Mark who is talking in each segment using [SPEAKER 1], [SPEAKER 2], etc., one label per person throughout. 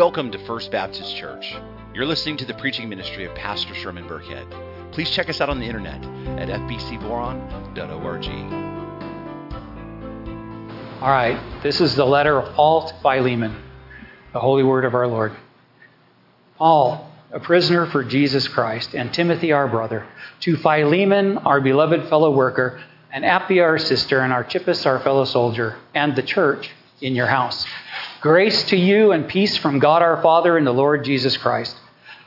[SPEAKER 1] Welcome to First Baptist Church. You're listening to the preaching ministry of Pastor Sherman Burkhead. Please check us out on the internet at fbcboron.org.
[SPEAKER 2] All right, this is the letter of Paul to Philemon, the holy word of our Lord. Paul, a prisoner for Jesus Christ, and Timothy, our brother, to Philemon, our beloved fellow worker, and Apphia, our sister, and Archippus, our fellow soldier, and the church in your house. Grace to you and peace from God our Father and the Lord Jesus Christ.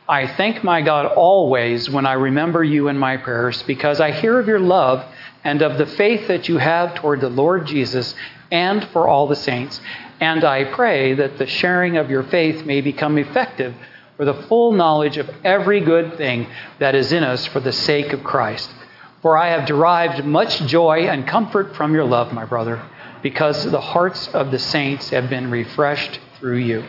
[SPEAKER 2] I thank my God always when I remember you in my prayers, because I hear of your love and of the faith that you have toward the Lord Jesus and for all the saints. And I pray that the sharing of your faith may become effective for the full knowledge of every good thing that is in us for the sake of Christ. For I have derived much joy and comfort from your love, my brother because the hearts of the saints have been refreshed through you.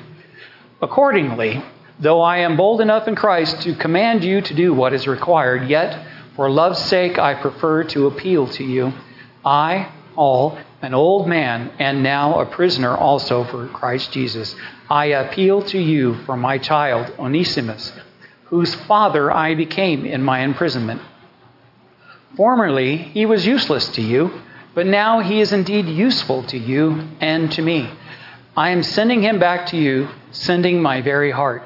[SPEAKER 2] Accordingly, though I am bold enough in Christ to command you to do what is required, yet for love's sake I prefer to appeal to you. I, Paul, an old man, and now a prisoner also for Christ Jesus, I appeal to you for my child, Onesimus, whose father I became in my imprisonment. Formerly, he was useless to you but now he is indeed useful to you and to me. I am sending him back to you, sending my very heart.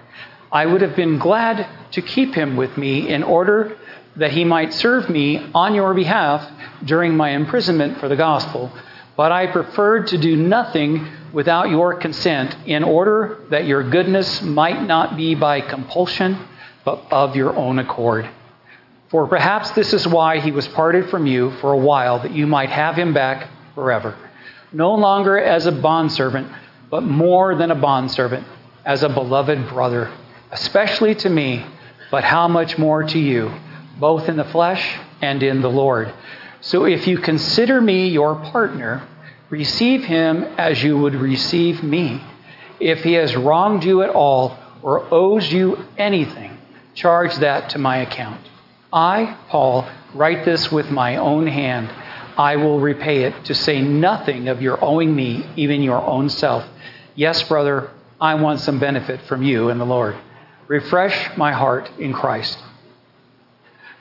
[SPEAKER 2] I would have been glad to keep him with me in order that he might serve me on your behalf during my imprisonment for the gospel. But I preferred to do nothing without your consent in order that your goodness might not be by compulsion, but of your own accord. For perhaps this is why he was parted from you for a while, that you might have him back forever. No longer as a bondservant, but more than a bondservant, as a beloved brother, especially to me, but how much more to you, both in the flesh and in the Lord. So if you consider me your partner, receive him as you would receive me. If he has wronged you at all or owes you anything, charge that to my account. I, Paul, write this with my own hand. I will repay it, to say nothing of your owing me, even your own self. Yes, brother, I want some benefit from you and the Lord. Refresh my heart in Christ.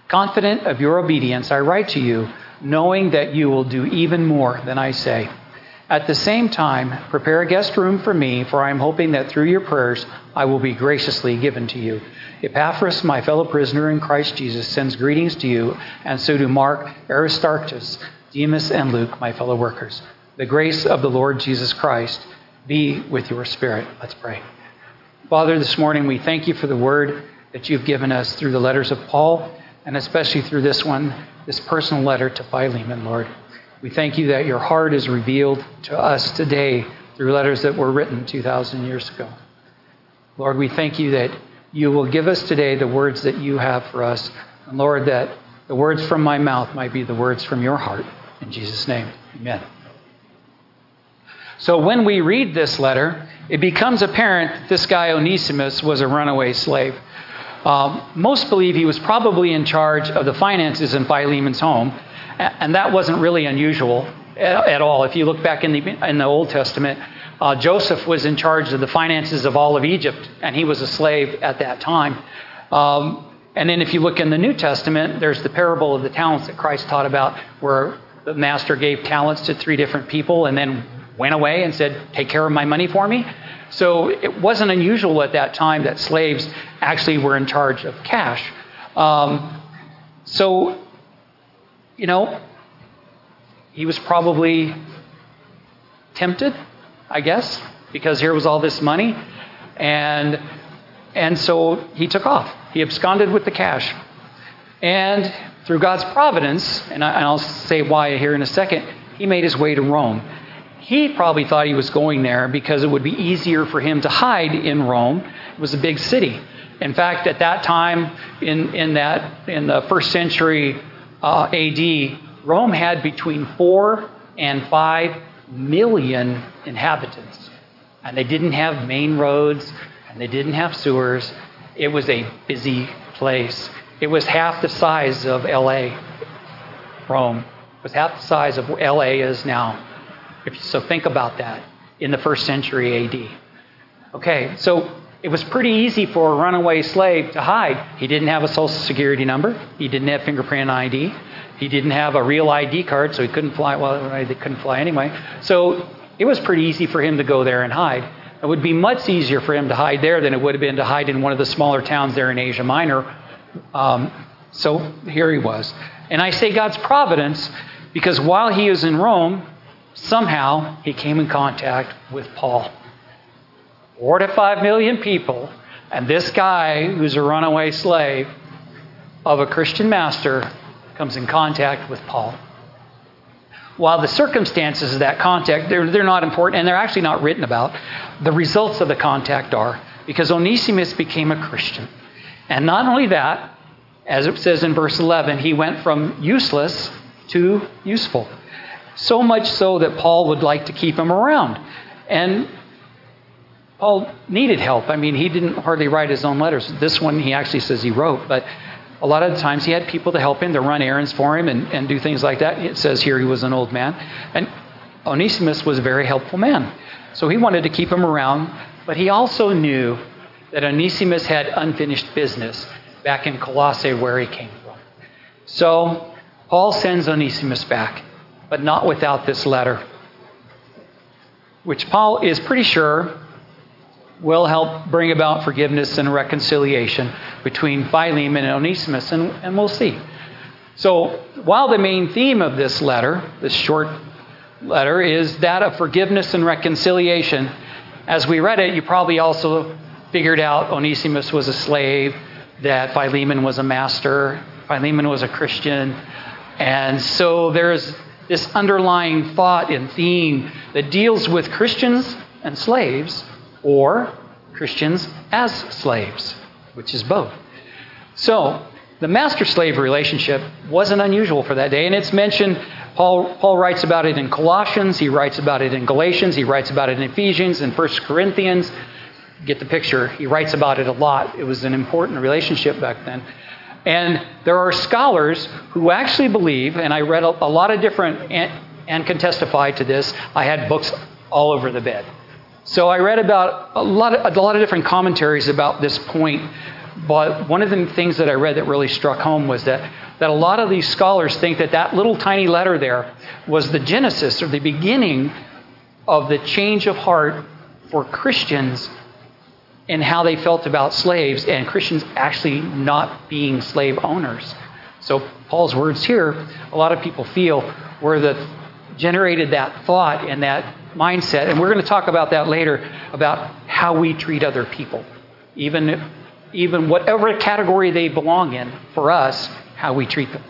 [SPEAKER 2] Confident of your obedience, I write to you, knowing that you will do even more than I say. At the same time, prepare a guest room for me, for I am hoping that through your prayers I will be graciously given to you. Epaphras, my fellow prisoner in Christ Jesus, sends greetings to you, and so do Mark, Aristarchus, Demas, and Luke, my fellow workers. The grace of the Lord Jesus Christ be with your spirit. Let's pray. Father, this morning we thank you for the word that you've given us through the letters of Paul, and especially through this one, this personal letter to Philemon, Lord. We thank you that your heart is revealed to us today through letters that were written 2,000 years ago. Lord, we thank you that you will give us today the words that you have for us. And Lord, that the words from my mouth might be the words from your heart. In Jesus' name, amen. So when we read this letter, it becomes apparent that this guy Onesimus was a runaway slave. Um, most believe he was probably in charge of the finances in Philemon's home and that wasn't really unusual at all. If you look back in the, in the Old Testament, uh, Joseph was in charge of the finances of all of Egypt, and he was a slave at that time. Um, and then if you look in the New Testament, there's the parable of the talents that Christ taught about, where the master gave talents to three different people and then went away and said, Take care of my money for me. So it wasn't unusual at that time that slaves actually were in charge of cash. Um, so you know, he was probably tempted, I guess, because here was all this money. And, and so he took off. He absconded with the cash. And through God's providence, and, I, will say why here in a second, he made his way to Rome. He probably thought he was going there because it would be easier for him to hide in Rome. It was a big city. In fact, at that time, in, in, that, in the first century uh, AD, Rome had between four and five million inhabitants. And they didn't have main roads and they didn't have sewers. It was a busy place. It was half the size of LA. Rome was half the size of LA is now. So think about that in the first century AD. Okay, so it was pretty easy for a runaway slave to hide. He didn't have a social security number. He didn't have fingerprint ID. He didn't have a real ID card, so he couldn't fly. Well, they couldn't fly anyway. So it was pretty easy for him to go there and hide. It would be much easier for him to hide there than it would have been to hide in one of the smaller towns there in Asia Minor. Um, so here he was. And I say God's providence because while he was in Rome, somehow he came in contact with Paul. Four to five million people, and this guy who's a runaway slave of a Christian master comes in contact with Paul. While the circumstances of that contact, they're, they're not important and they're actually not written about, the results of the contact are because Onesimus became a Christian. And not only that, as it says in verse 11, he went from useless to useful. So much so that Paul would like to keep him around. And Paul needed help. I mean, he didn't hardly write his own letters. This one he actually says he wrote, but a lot of the times he had people to help him, to run errands for him and, and do things like that. It says here he was an old man. And Onesimus was a very helpful man. So he wanted to keep him around, but he also knew that Onesimus had unfinished business back in Colossae where he came from. So Paul sends Onesimus back, but not without this letter, which Paul is pretty sure will help bring about forgiveness and reconciliation between Philemon and Onesimus, and, and we'll see. So, while the main theme of this letter, this short letter, is that of forgiveness and reconciliation, as we read it, you probably also figured out Onesimus was a slave, that Philemon was a master, Philemon was a Christian, and so there's this underlying thought and theme that deals with Christians and slaves or Christians as slaves, which is both. So, the master slave relationship wasn't unusual for that day, and it's mentioned. Paul, Paul writes about it in Colossians, he writes about it in Galatians, he writes about it in Ephesians, and 1 Corinthians. Get the picture. He writes about it a lot. It was an important relationship back then. And there are scholars who actually believe, and I read a, a lot of different, and, and can testify to this. I had books all over the bed. So I read about a lot of, a lot of different commentaries about this point. But one of the things that I read that really struck home was that, that a lot of these scholars think that that little tiny letter there was the genesis or the beginning of the change of heart for Christians in how they felt about slaves and Christians actually not being slave owners. So Paul's words here, a lot of people feel were that generated that thought and that mindset. And we're going to talk about that later about how we treat other people. Even, even whatever category they belong in, for us, how we treat them.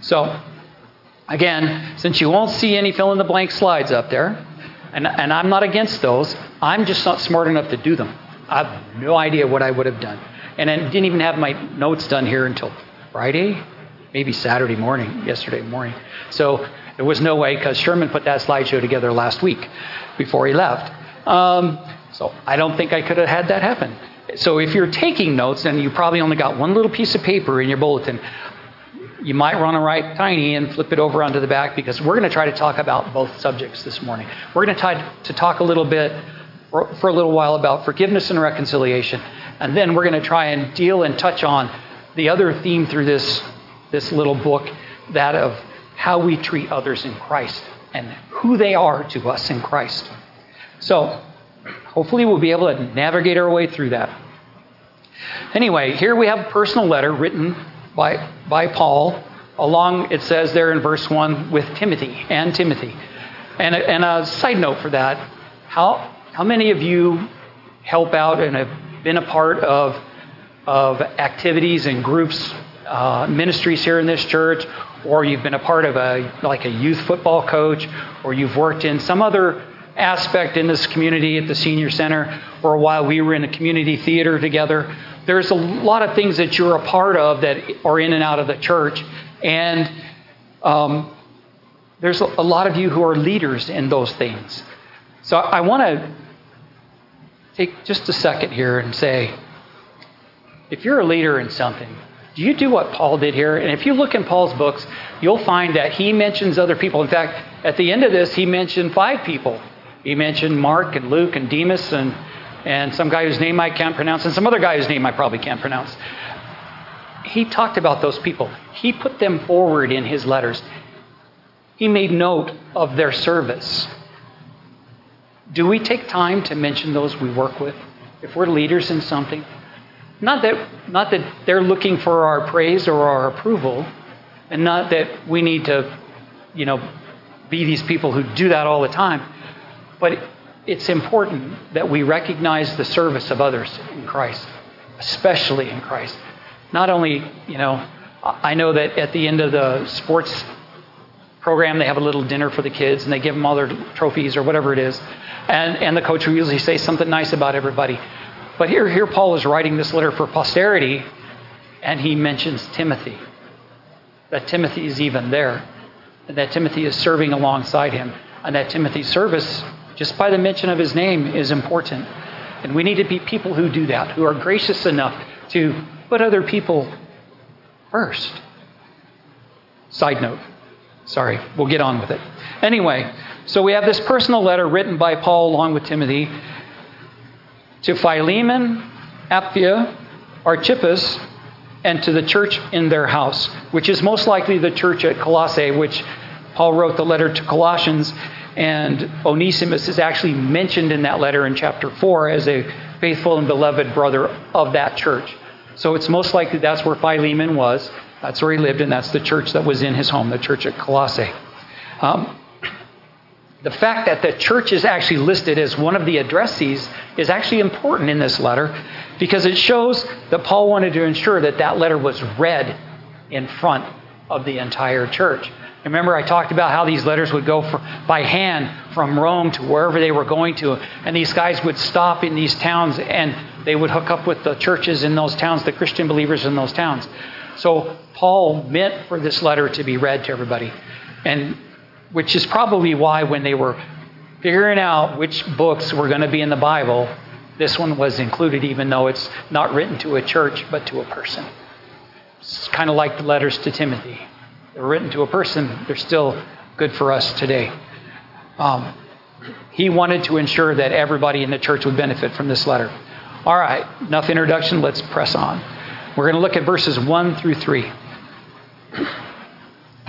[SPEAKER 2] So, again, since you won't see any fill in the blank slides up there, and, and I'm not against those, I'm just not smart enough to do them. I have no idea what I would have done. And I didn't even have my notes done here until Friday, maybe Saturday morning, yesterday morning. So there was no way because Sherman put that slideshow together last week before he left. Um, so I don't think I could have had that happen. So if you're taking notes and you probably only got one little piece of paper in your bulletin, you might want to write tiny and flip it over onto the back because we're going to try to talk about both subjects this morning. We're going to try to talk a little bit for, for a little while about forgiveness and reconciliation, and then we're going to try and deal and touch on the other theme through this this little book, that of how we treat others in Christ and who they are to us in Christ. So, hopefully, we'll be able to navigate our way through that. Anyway, here we have a personal letter written by, by Paul, along, it says there in verse 1, with Timothy and Timothy. And a, and a side note for that how, how many of you help out and have been a part of, of activities and groups, uh, ministries here in this church, or you've been a part of a like a youth football coach, or you've worked in some other aspect in this community at the senior center. or while, we were in a community theater together. There's a lot of things that you're a part of that are in and out of the church, and um, there's a lot of you who are leaders in those things. So I want to take just a second here and say, if you're a leader in something, you do what Paul did here? And if you look in Paul's books, you'll find that he mentions other people. In fact, at the end of this, he mentioned five people. He mentioned Mark and Luke and Demas and and some guy whose name I can't pronounce, and some other guy whose name I probably can't pronounce. He talked about those people. He put them forward in his letters. He made note of their service. Do we take time to mention those we work with? If we're leaders in something, not that, not that they're looking for our praise or our approval, and not that we need to, you know, be these people who do that all the time, but it's important that we recognize the service of others in Christ, especially in Christ. Not only, you know, I know that at the end of the sports program, they have a little dinner for the kids and they give them all their trophies or whatever it is. And, and the coach will usually say something nice about everybody. But here, here Paul is writing this letter for posterity, and he mentions Timothy. That Timothy is even there, and that Timothy is serving alongside him, and that Timothy's service, just by the mention of his name, is important. And we need to be people who do that, who are gracious enough to put other people first. Side note. Sorry, we'll get on with it. Anyway, so we have this personal letter written by Paul along with Timothy to Philemon, Apphia, Archippus, and to the church in their house, which is most likely the church at Colossae, which Paul wrote the letter to Colossians, and Onesimus is actually mentioned in that letter in chapter 4 as a faithful and beloved brother of that church. So it's most likely that's where Philemon was. That's where he lived, and that's the church that was in his home, the church at Colossae. Um, the fact that the church is actually listed as one of the addressees is actually important in this letter because it shows that Paul wanted to ensure that that letter was read in front of the entire church. Remember, I talked about how these letters would go for, by hand from Rome to wherever they were going to, and these guys would stop in these towns and they would hook up with the churches in those towns, the Christian believers in those towns. So Paul meant for this letter to be read to everybody. And which is probably why when they were figuring out which books were going to be in the Bible, this one was included, even though it's not written to a church, but to a person. It's kind of like the letters to Timothy. They're written to a person, they're still good for us today. Um, he wanted to ensure that everybody in the church would benefit from this letter. All right, enough introduction, let's press on. We're going to look at verses 1 through 3.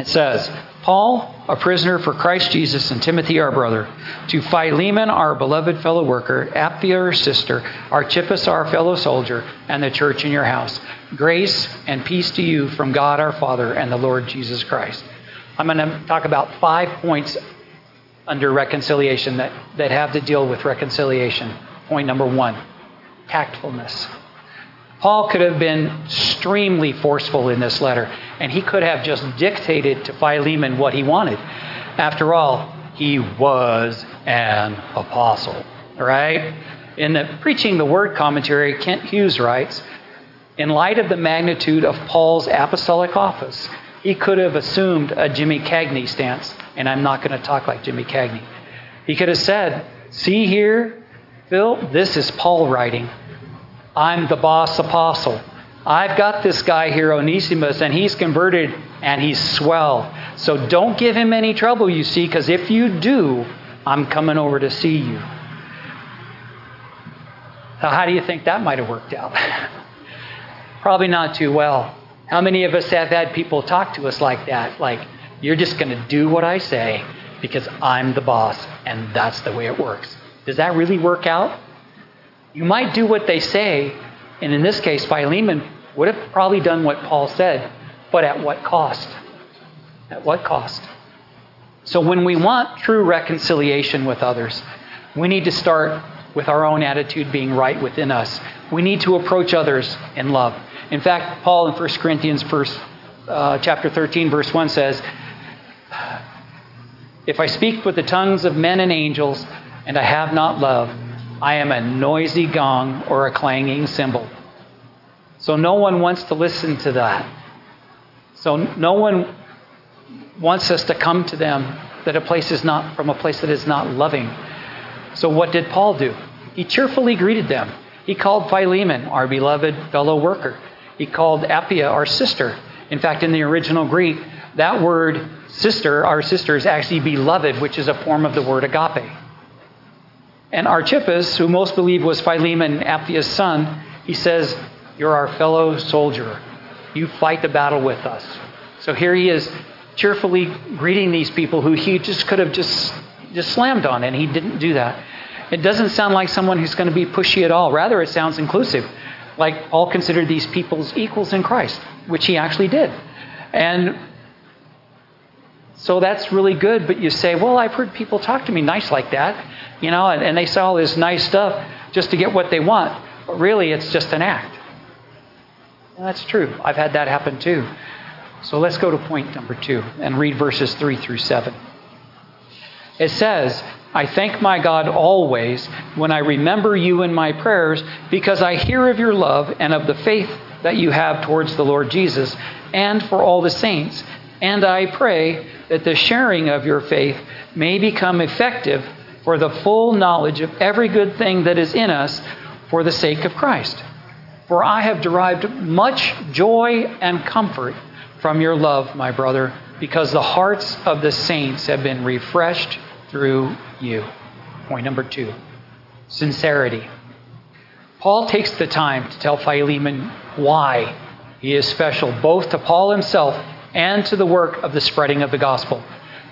[SPEAKER 2] It says, Paul, a prisoner for Christ Jesus, and Timothy, our brother, to Philemon, our beloved fellow worker, Apphia, our sister, Archippus, our fellow soldier, and the church in your house. Grace and peace to you from God our Father and the Lord Jesus Christ. I'm going to talk about five points under reconciliation that, that have to deal with reconciliation. Point number one tactfulness. Paul could have been extremely forceful in this letter, and he could have just dictated to Philemon what he wanted. After all, he was an apostle, right? In the Preaching the Word commentary, Kent Hughes writes In light of the magnitude of Paul's apostolic office, he could have assumed a Jimmy Cagney stance, and I'm not going to talk like Jimmy Cagney. He could have said, See here, Phil, this is Paul writing. I'm the boss apostle. I've got this guy here, Onesimus, and he's converted and he's swell. So don't give him any trouble, you see, because if you do, I'm coming over to see you. Now, how do you think that might have worked out? Probably not too well. How many of us have had people talk to us like that? Like, you're just going to do what I say because I'm the boss, and that's the way it works. Does that really work out? You might do what they say, and in this case, Philemon would have probably done what Paul said, but at what cost? At what cost? So when we want true reconciliation with others, we need to start with our own attitude being right within us. We need to approach others in love. In fact, Paul in 1 Corinthians verse, uh, chapter 13, verse 1 says, If I speak with the tongues of men and angels, and I have not love, I am a noisy gong or a clanging cymbal. So no one wants to listen to that. So no one wants us to come to them that a place is not from a place that is not loving. So what did Paul do? He cheerfully greeted them. He called Philemon, our beloved fellow worker. He called Apphia, our sister. In fact, in the original Greek, that word sister, our sister, is actually beloved, which is a form of the word agape. And Archippus, who most believe was Philemon, Apphia's son, he says, You're our fellow soldier. You fight the battle with us. So here he is cheerfully greeting these people who he just could have just, just slammed on, and he didn't do that. It doesn't sound like someone who's going to be pushy at all. Rather, it sounds inclusive, like all considered these people's equals in Christ, which he actually did. And so that's really good, but you say, well, I've heard people talk to me nice like that, you know, and, and they say all this nice stuff just to get what they want. But really, it's just an act. And that's true. I've had that happen too. So let's go to point number two and read verses 3 through 7. It says, I thank my God always when I remember you in my prayers because I hear of your love and of the faith that you have towards the Lord Jesus and for all the saints. And I pray that the sharing of your faith may become effective for the full knowledge of every good thing that is in us for the sake of Christ. For I have derived much joy and comfort from your love, my brother, because the hearts of the saints have been refreshed through you. Point number two sincerity. Paul takes the time to tell Philemon why he is special, both to Paul himself and to the work of the spreading of the gospel,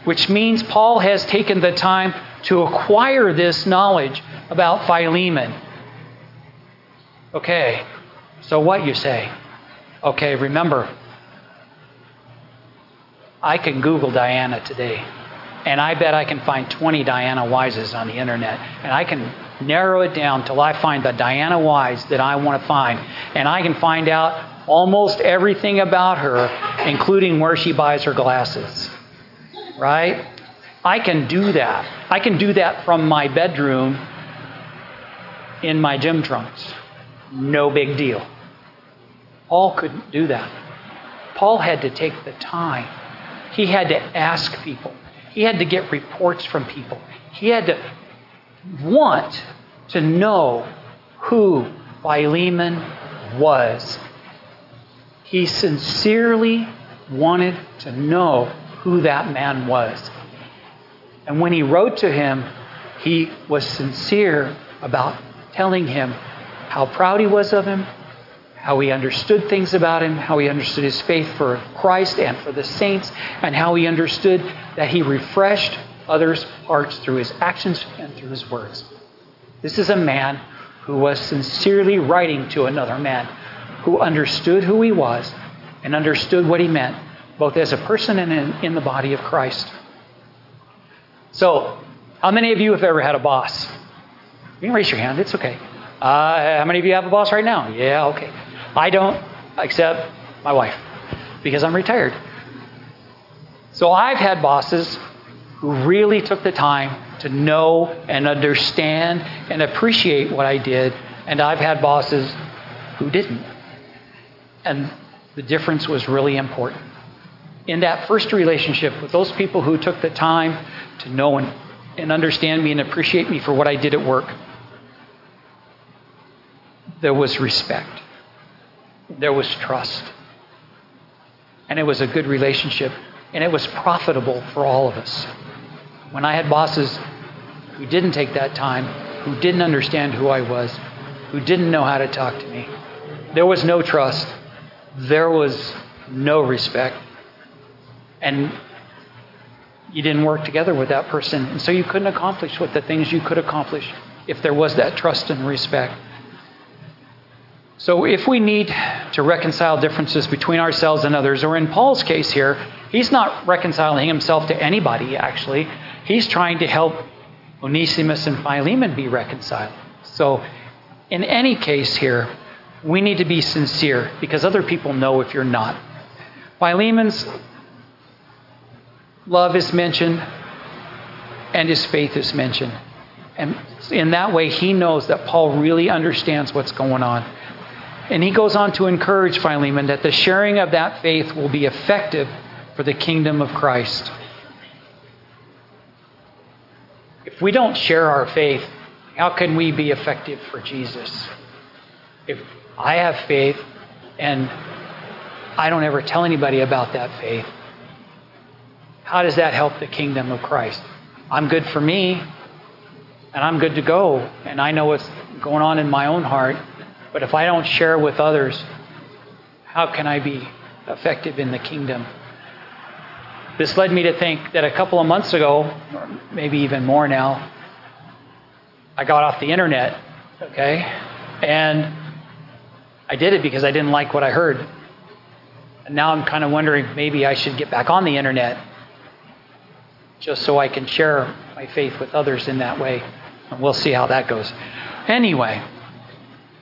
[SPEAKER 2] which means Paul has taken the time to acquire this knowledge about Philemon. Okay, so what you say? Okay, remember, I can Google Diana today, and I bet I can find 20 Diana Wises on the internet, and I can narrow it down till I find the Diana Wise that I want to find, and I can find out almost everything about her, including where she buys her glasses. Right? I can do that. I can do that from my bedroom in my gym trunks. No big deal. Paul couldn't do that. Paul had to take the time he had to ask people, he had to get reports from people, he had to want to know who Philemon was. He sincerely wanted to know who that man was. And when he wrote to him, he was sincere about telling him how proud he was of him, how he understood things about him, how he understood his faith for Christ and for the saints, and how he understood that he refreshed others' hearts through his actions and through his words. This is a man who was sincerely writing to another man who understood who he was and understood what he meant, both as a person and in, the body of Christ. So, how many of you have ever had a boss? You can raise your hand, it's okay. Uh, how many of you have a boss right now? Yeah, okay. I don't, except my wife, because I'm retired. So I've had bosses who really took the time to know and understand and appreciate what I did, and I've had bosses who didn't. And the difference was really important. In that first relationship with those people who took the time to know and, and understand me and appreciate me for what I did at work, there was respect there was trust. And it was a good relationship. And it was profitable for all of us. When I had bosses who didn't take that time, who didn't understand who I was, who didn't know how to talk to me, there was no trust. There was no respect. And you didn't work together with that person. And so you couldn't accomplish what the things you could accomplish if there was that trust and respect. So, if we need to reconcile differences between ourselves and others, or in Paul's case here, he's not reconciling himself to anybody, actually. He's trying to help Onesimus and Philemon be reconciled. So, in any case here, we need to be sincere because other people know if you're not. Philemon's love is mentioned and his faith is mentioned. And in that way, he knows that Paul really understands what's going on. And he goes on to encourage Philemon that the sharing of that faith will be effective for the kingdom of Christ. If we don't share our faith, how can we be effective for Jesus? If I have faith and I don't ever tell anybody about that faith, how does that help the kingdom of Christ? I'm good for me, and I'm good to go, and I know what's going on in my own heart. But if I don't share with others, how can I be effective in the kingdom? This led me to think that a couple of months ago, or maybe even more now, I got off the internet, okay? And I did it because I didn't like what I heard. And now I'm kind of wondering maybe I should get back on the internet just so I can share my faith with others in that way. And we'll see how that goes. Anyway,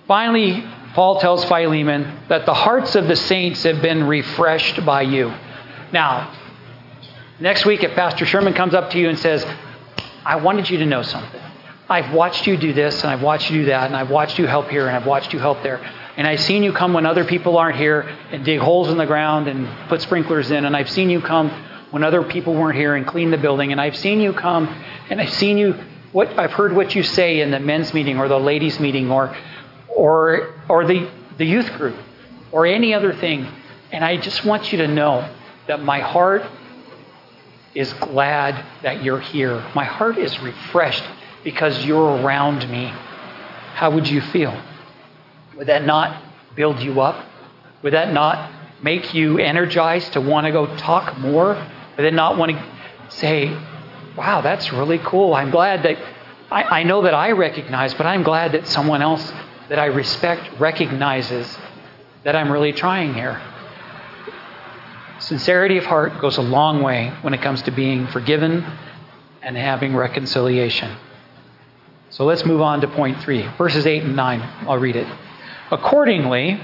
[SPEAKER 2] finally, Paul tells Philemon that the hearts of the saints have been refreshed by you. Now, next week, if Pastor Sherman comes up to you and says, I wanted you to know something. I've watched you do this, and I've watched you do that, and I've watched you help here, and I've watched you help there. And I've seen you come when other people aren't here and dig holes in the ground and put sprinklers in. And I've seen you come when other people weren't here and clean the building. And I've seen you come and I've seen you what I've heard what you say in the men's meeting or the ladies' meeting or or or the, the youth group or any other thing. And I just want you to know that my heart is glad that you're here. My heart is refreshed because you're around me. How would you feel? Would that not build you up? Would that not make you energized to want to go talk more? Would it not want to say, wow, that's really cool. I'm glad that I, I know that I recognize, but I'm glad that someone else that I respect recognizes that I'm really trying here. Sincerity of heart goes a long way when it comes to being forgiven and having reconciliation. So let's move on to point three, verses 8 and 9. I'll read it. Accordingly,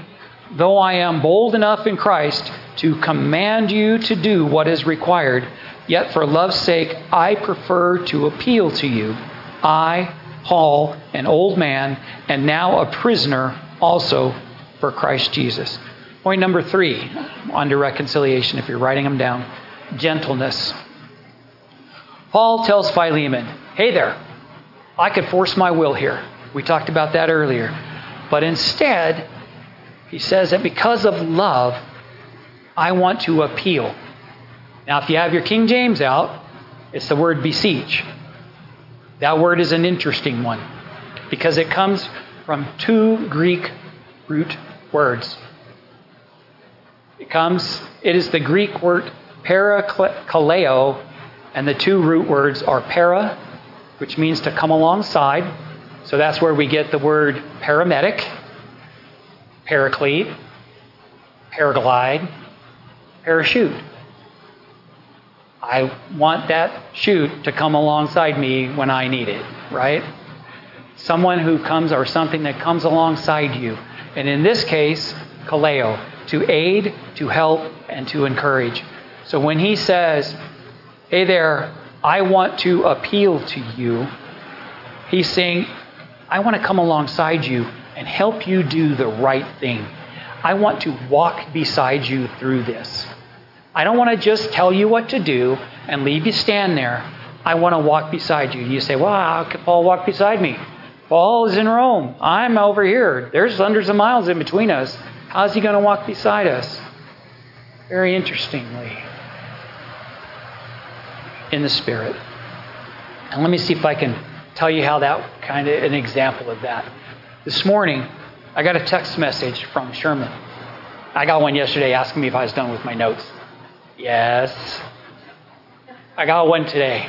[SPEAKER 2] though I am bold enough in Christ to command you to do what is required, yet for love's sake I prefer to appeal to you. I, Paul, an old man, and now a prisoner also for Christ Jesus. Point number three, under reconciliation, if you're writing them down gentleness. Paul tells Philemon, Hey there, I could force my will here. We talked about that earlier. But instead, he says that because of love, I want to appeal. Now, if you have your King James out, it's the word beseech. That word is an interesting one because it comes from two Greek root words. It comes, it is the Greek word parakaleo, and the two root words are para, which means to come alongside, so that's where we get the word paramedic, paraclete, paraglide, parachute. I want that chute to come alongside me when I need it, right? Someone who comes or something that comes alongside you. And in this case, kaleo, to aid, to help, and to encourage. So when he says, Hey there, I want to appeal to you, he's saying, I want to come alongside you and help you do the right thing. I want to walk beside you through this. I don't want to just tell you what to do and leave you stand there. I want to walk beside you. You say, Well, how can Paul walk beside me? Paul is in Rome. I'm over here. There's hundreds of miles in between us. How's he going to walk beside us? Very interestingly, in the Spirit. And let me see if I can tell you how that kind of an example of that. This morning, I got a text message from Sherman. I got one yesterday asking me if I was done with my notes. Yes. I got one today.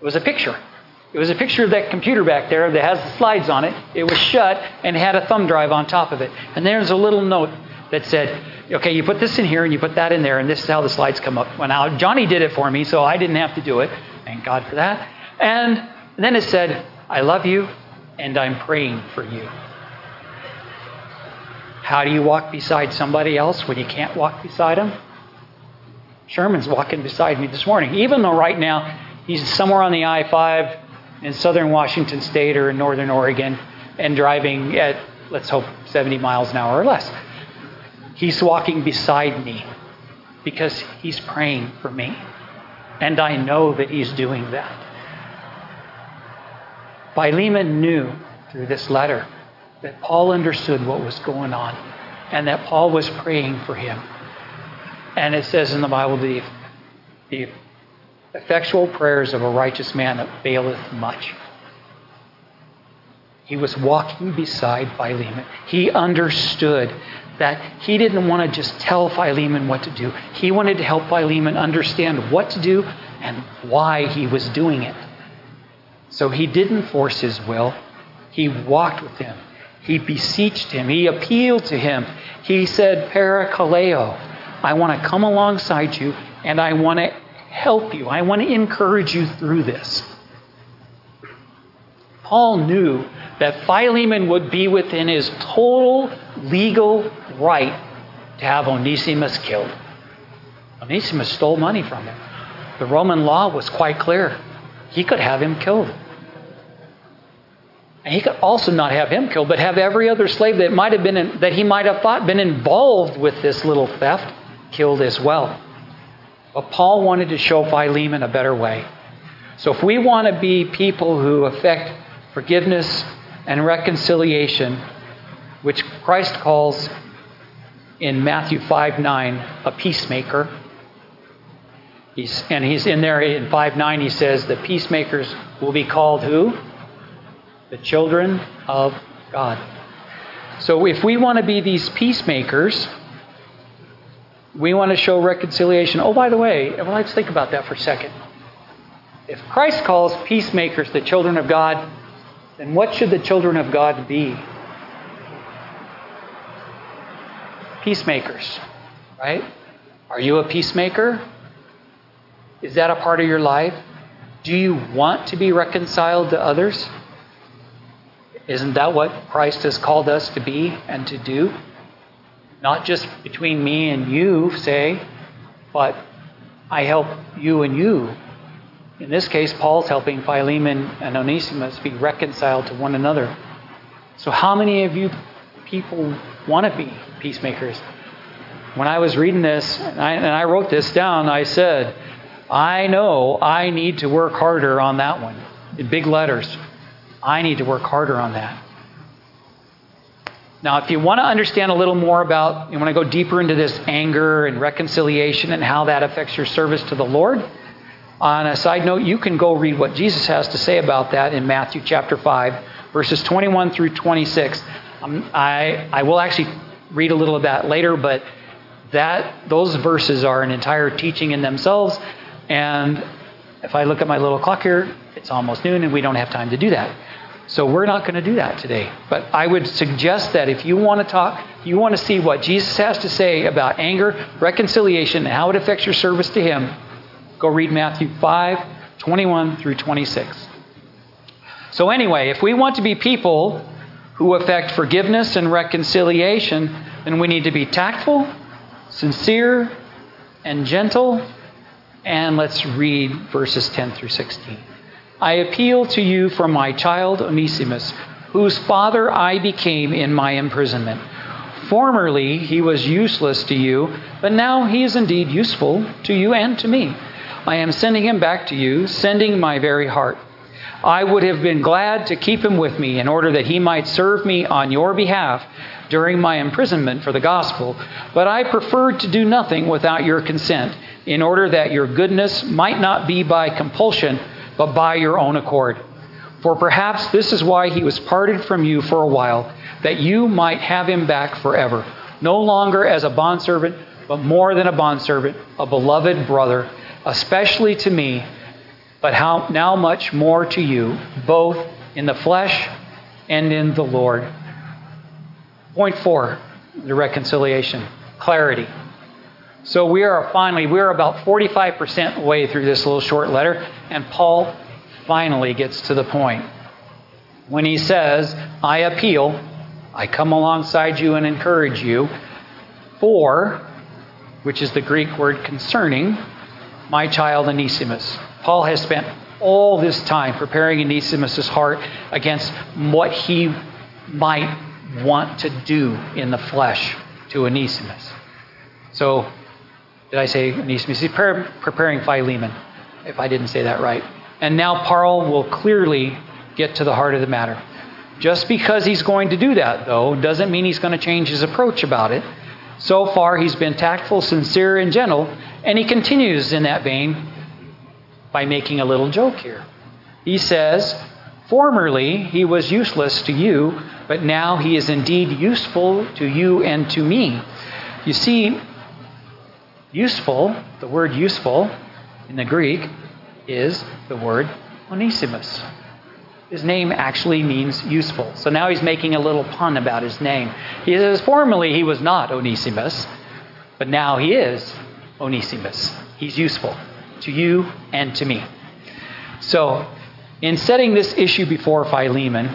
[SPEAKER 2] It was a picture. It was a picture of that computer back there that has the slides on it. It was shut and had a thumb drive on top of it. And there's a little note that said, okay, you put this in here and you put that in there, and this is how the slides come up. Well, now, Johnny did it for me, so I didn't have to do it. Thank God for that. And then it said, I love you and I'm praying for you. How do you walk beside somebody else when you can't walk beside them? Sherman's walking beside me this morning, even though right now he's somewhere on the I 5 in southern Washington state or in northern Oregon and driving at, let's hope, 70 miles an hour or less. He's walking beside me because he's praying for me. And I know that he's doing that. Philemon knew through this letter that Paul understood what was going on and that Paul was praying for him. And it says in the Bible, the, the effectual prayers of a righteous man availeth much. He was walking beside Philemon. He understood that he didn't want to just tell Philemon what to do. He wanted to help Philemon understand what to do and why he was doing it. So he didn't force his will. He walked with him. He beseeched him. He appealed to him. He said, Parakaleo, I want to come alongside you and I want to help you. I want to encourage you through this. Paul knew that Philemon would be within his total legal right to have Onesimus killed. Onesimus stole money from him. The Roman law was quite clear. He could have him killed. And he could also not have him killed, but have every other slave that might have been in, that he might have thought been involved with this little theft killed as well. But Paul wanted to show Philemon a better way. So if we want to be people who affect forgiveness and reconciliation, which Christ calls in Matthew 5 9 a peacemaker. He's, and he's in there in 5 9, he says, The peacemakers will be called who? The children of God. So if we want to be these peacemakers, we want to show reconciliation. Oh, by the way, well, let's think about that for a second. If Christ calls peacemakers the children of God, then what should the children of God be? Peacemakers, right? Are you a peacemaker? Is that a part of your life? Do you want to be reconciled to others? Isn't that what Christ has called us to be and to do? Not just between me and you, say, but I help you and you. In this case, Paul's helping Philemon and Onesimus be reconciled to one another. So, how many of you people want to be peacemakers? When I was reading this, and I, and I wrote this down, I said, I know I need to work harder on that one in big letters. I need to work harder on that. Now, if you want to understand a little more about, you want to go deeper into this anger and reconciliation and how that affects your service to the Lord, on a side note, you can go read what Jesus has to say about that in Matthew chapter 5, verses 21 through 26. Um, I, I will actually read a little of that later, but that those verses are an entire teaching in themselves. And if I look at my little clock here, it's almost noon, and we don't have time to do that. So we're not going to do that today. But I would suggest that if you want to talk, you want to see what Jesus has to say about anger, reconciliation, and how it affects your service to Him, go read Matthew 5, 21 through 26. So, anyway, if we want to be people who affect forgiveness and reconciliation, then we need to be tactful, sincere, and gentle. And let's read verses 10 through 16. I appeal to you for my child Onesimus, whose father I became in my imprisonment. Formerly he was useless to you, but now he is indeed useful to you and to me. I am sending him back to you, sending my very heart. I would have been glad to keep him with me in order that he might serve me on your behalf during my imprisonment for the gospel, but I preferred to do nothing without your consent, in order that your goodness might not be by compulsion but by your own accord. For perhaps this is why he was parted from you for a while, that you might have him back forever, no longer as a bondservant, but more than a bondservant, a beloved brother, especially to me, but how now much more to you, both in the flesh and in the Lord. Point four, the reconciliation, clarity. So we are finally, we are about 45% way through this little short letter, and Paul finally gets to the point. When he says, I appeal, I come alongside you and encourage you, for, which is the Greek word concerning, my child Onesimus. Paul has spent all this time preparing Onesimus' heart against what he might want to do in the flesh to Onesimus. So did I say Onesimus? He's preparing Philemon, if I didn't say that right. And now Paul will clearly get to the heart of the matter. Just because he's going to do that, though, doesn't mean he's going to change his approach about it. So far, he's been tactful, sincere, and gentle, and he continues in that vein by making a little joke here. He says, Formerly he was useless to you, but now he is indeed useful to you and to me. You see, useful, the word useful in the Greek is the word Onesimus. His name actually means useful. So now he's making a little pun about his name. He says, formerly he was not Onesimus, but now he is Onesimus. He's useful to you and to me. So, in setting this issue before Philemon,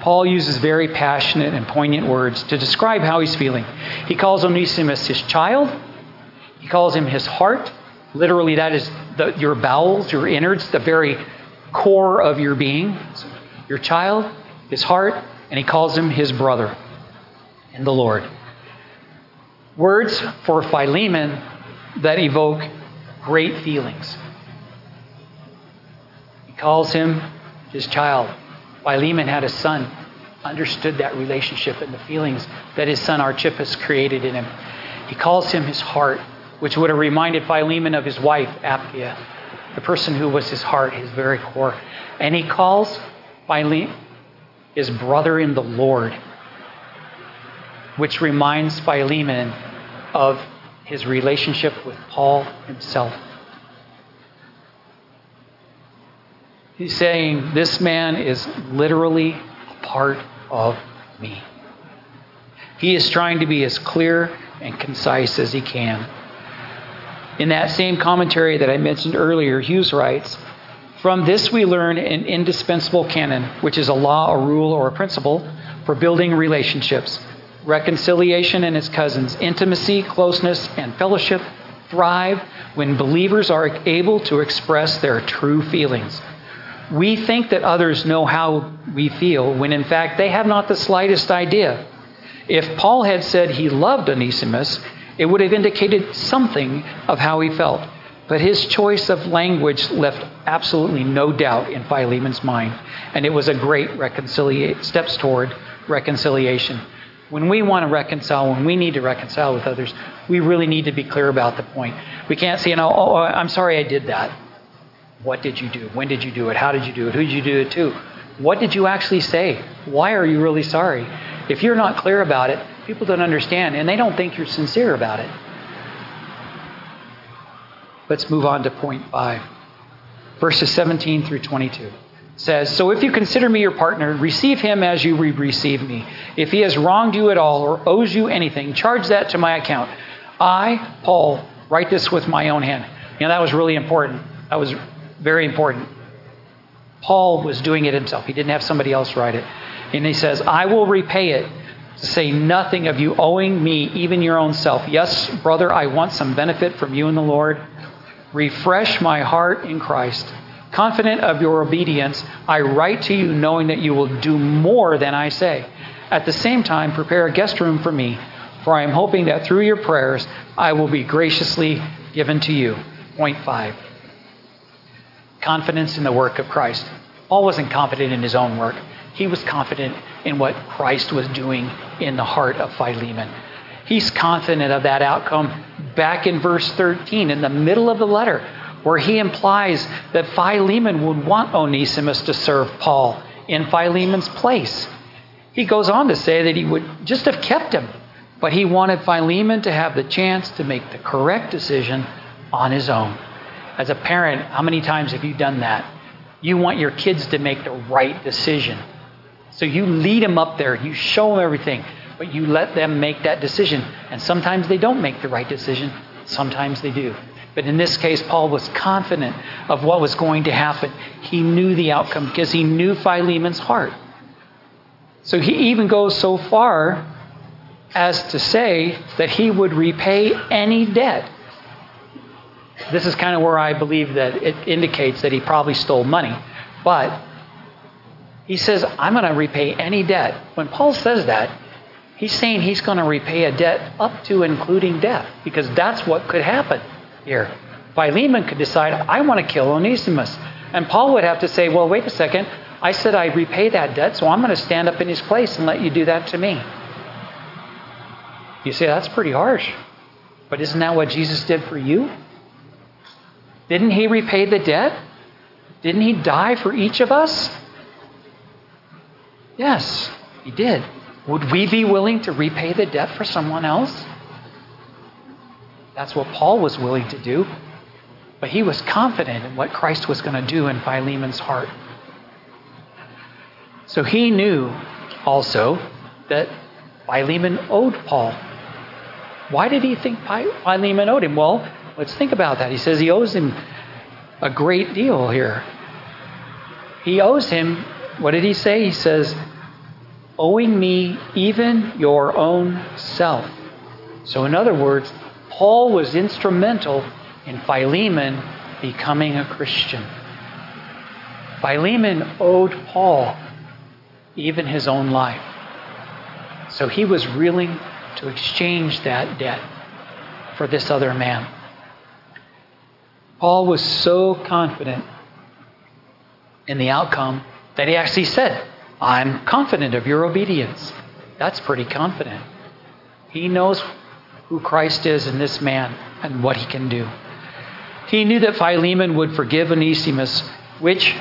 [SPEAKER 2] Paul uses very passionate and poignant words to describe how he's feeling. He calls Onesimus his child, he calls him his heart. Literally, that is the, your bowels, your innards, the very core of your being. Your child, his heart, and he calls him his brother in the Lord. Words for Philemon that evoke great feelings. He calls him his child. Philemon had a son, understood that relationship and the feelings that his son Archippus created in him. He calls him his heart, which would have reminded Philemon of his wife, Apphia, the person who was his heart, his very core. And he calls Philemon his brother in the Lord, which reminds Philemon of his relationship with Paul himself. He's saying, This man is literally a part of me. He is trying to be as clear and concise as he can. In that same commentary that I mentioned earlier, Hughes writes From this we learn an indispensable canon, which is a law, a rule, or a principle for building relationships. Reconciliation and its cousins, intimacy, closeness, and fellowship thrive when believers are able to express their true feelings. We think that others know how we feel when in fact they have not the slightest idea. If Paul had said he loved Onesimus, it would have indicated something of how he felt. But his choice of language left absolutely no doubt in Philemon's mind, and it was a great reconciliation steps toward reconciliation. When we want to reconcile, when we need to reconcile with others, we really need to be clear about the point. We can't say, you know, oh, oh, I'm sorry I did that. What did you do? When did you do it? How did you do it? Who did you do it to? What did you actually say? Why are you really sorry? If you're not clear about it, people don't understand and they don't think you're sincere about it. Let's move on to point five. Verses 17 through 22 says, So if you consider me your partner, receive him as you receive me. If he has wronged you at all or owes you anything, charge that to my account. I, Paul, write this with my own hand. You know, that was really important. That was very important. Paul was doing it himself. He didn't have somebody else write it. And he says, I will repay it. Say nothing of you owing me, even your own self. Yes, brother, I want some benefit from you in the Lord. Refresh my heart in Christ. Confident of your obedience, I write to you knowing that you will do more than I say. At the same time, prepare a guest room for me, for I am hoping that through your prayers I will be graciously given to you. Point five confidence in the work of Christ. Paul wasn't confident in his own work, he was confident in what Christ was doing in the heart of Philemon. He's confident of that outcome back in verse 13, in the middle of the letter, where he implies that Philemon would want Onesimus to serve Paul in Philemon's place. He goes on to say that he would just have kept him, but he wanted Philemon to have the chance to make the correct decision on his own. As a parent, how many times have you done that? You want your kids to make the right decision. So you lead them up there, you show them everything, but you let them make that decision. And sometimes they don't make the right decision, sometimes they do. But in this case, Paul was confident of what was going to happen. He knew the outcome because he knew Philemon's heart. So he even goes so far as to say that he would repay any debt this is kind of where I believe that it indicates that he probably stole money. But he says, I'm going to repay any debt. When Paul says that, he's saying he's going to repay a debt up to including death, because that's what could happen here. Philemon could decide, I want to kill Onesimus. And Paul would have to say, Well, wait a second. I said I repay that debt, so I'm going to stand up in his place and let you do that to me. You say, That's pretty harsh. But isn't that what Jesus did for you? Didn't he repay the debt? Didn't he die for each of us? Yes, he did. Would we be willing to repay the debt for someone else? That's what Paul was willing to do. But he was confident in what Christ was going to do in Philemon's heart. So he knew also that Philemon owed Paul. Why did he think Philemon owed him? Well, let's think about that. He says he owes him a great deal here. He owes him, what did he say? He says, owing me even your own self. So, in other words, Paul was instrumental in Philemon becoming a Christian. Philemon owed Paul even his own life. So he was willing to exchange that debt for this other man. Paul was so confident in the outcome that he actually said, I'm confident of your obedience. That's pretty confident. He knows who Christ is in this man and what he can do. He knew that Philemon would forgive Onesimus, which,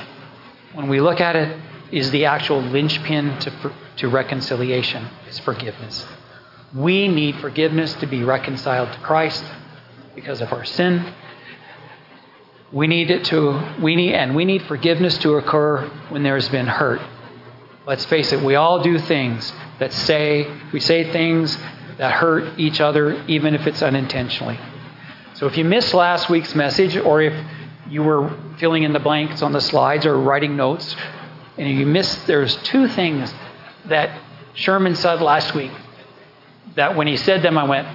[SPEAKER 2] when we look at it, is the actual linchpin to, to reconciliation, is forgiveness. We need forgiveness to be reconciled to Christ because of our sin. We need it to we need and we need forgiveness to occur when there has been hurt. Let's face it, we all do things that say we say things that hurt each other even if it's unintentionally. So if you missed last week's message, or if you were filling in the blanks on the slides or writing notes, and you missed, there's two things that Sherman said last week that when he said them, I went,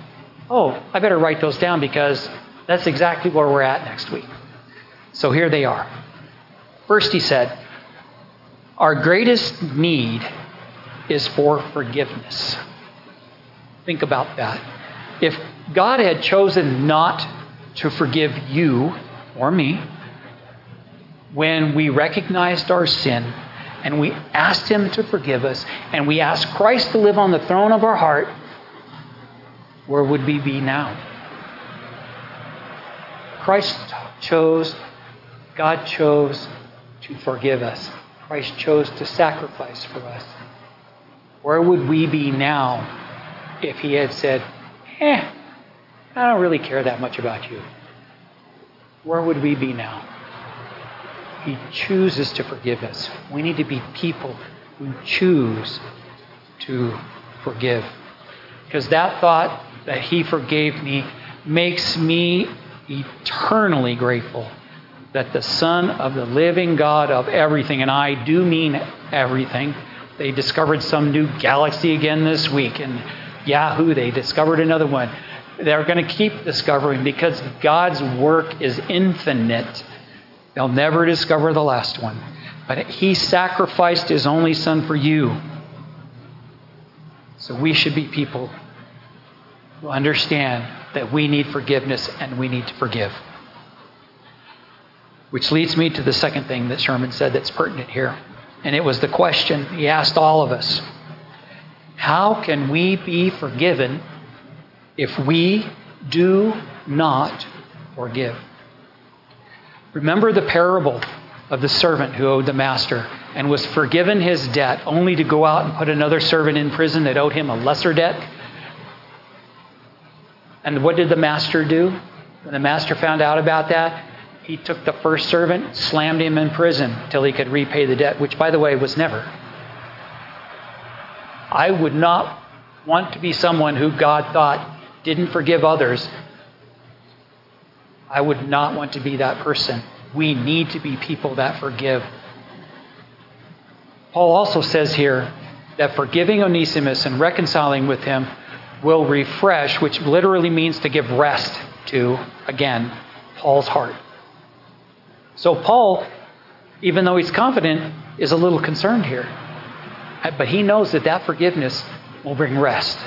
[SPEAKER 2] oh, I better write those down because that's exactly where we're at next week. So here they are. First, he said, Our greatest need is for forgiveness. Think about that. If God had chosen not to forgive you or me when we recognized our sin and we asked Him to forgive us and we asked Christ to live on the throne of our heart, where would we be now? Christ chose, God chose to forgive us. Christ chose to sacrifice for us. Where would we be now if He had said, eh, I don't really care that much about you. Where would we be now? He chooses to forgive us. We need to be people who choose to forgive. Because that thought that He forgave me makes me eternally grateful that the Son of the living God of everything, and I do mean everything, they discovered some new galaxy again this week, and Yahoo, they discovered another one they're going to keep discovering because God's work is infinite. They'll never discover the last one. But He sacrificed His only Son for you. So we should be people who understand that we need forgiveness and we need to forgive. Which leads me to the second thing that Sherman said that's pertinent here. And it was the question he asked all of us How can we be forgiven if we do not forgive. Remember the parable of the servant who owed the master and was forgiven his debt only to go out and put another servant in prison that owed him a lesser debt? And what did the master do? When the master found out about that, he took the first servant, slammed him in prison till he could repay the debt, which, by the way, was never. I would not want to be someone who God thought didn't forgive others, I would not want to be that person. We need to be people that forgive. Paul also says here that forgiving Onesimus and reconciling with him will refresh, which literally means to give rest to, again, Paul's heart. So, Paul, even though he's confident, is a little concerned here. Uh, but he knows that that forgiveness will bring rest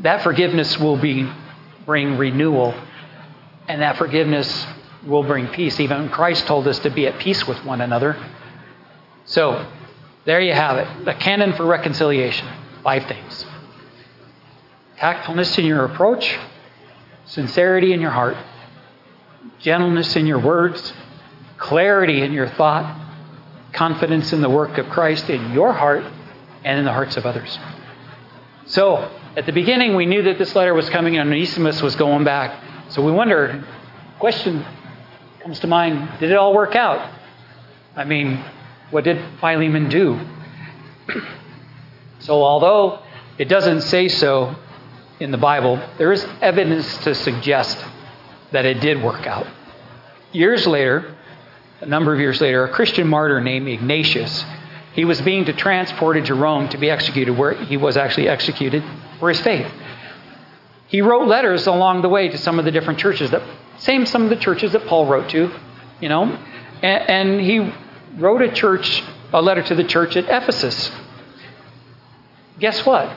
[SPEAKER 2] that forgiveness will be, bring renewal, and that forgiveness will bring peace. Even Christ told us to be at peace with one another. So, there you have it the canon for reconciliation. Five things tactfulness in your approach, sincerity in your heart, gentleness in your words, clarity in your thought, confidence in the work of Christ in your heart and in the hearts of others. So, at the beginning, we knew that this letter was coming and Onesimus was going back. So we wonder, question comes to mind, did it all work out? I mean, what did Philemon do? so, although it doesn't say so in the Bible, there is evidence to suggest that it did work out. Years later, a number of years later, a Christian martyr named Ignatius, he was being transported to Rome to be executed, where he was actually executed for his faith. He wrote letters along the way to some of the different churches that same some of the churches that Paul wrote to, you know, and, and he wrote a church a letter to the church at Ephesus. Guess what?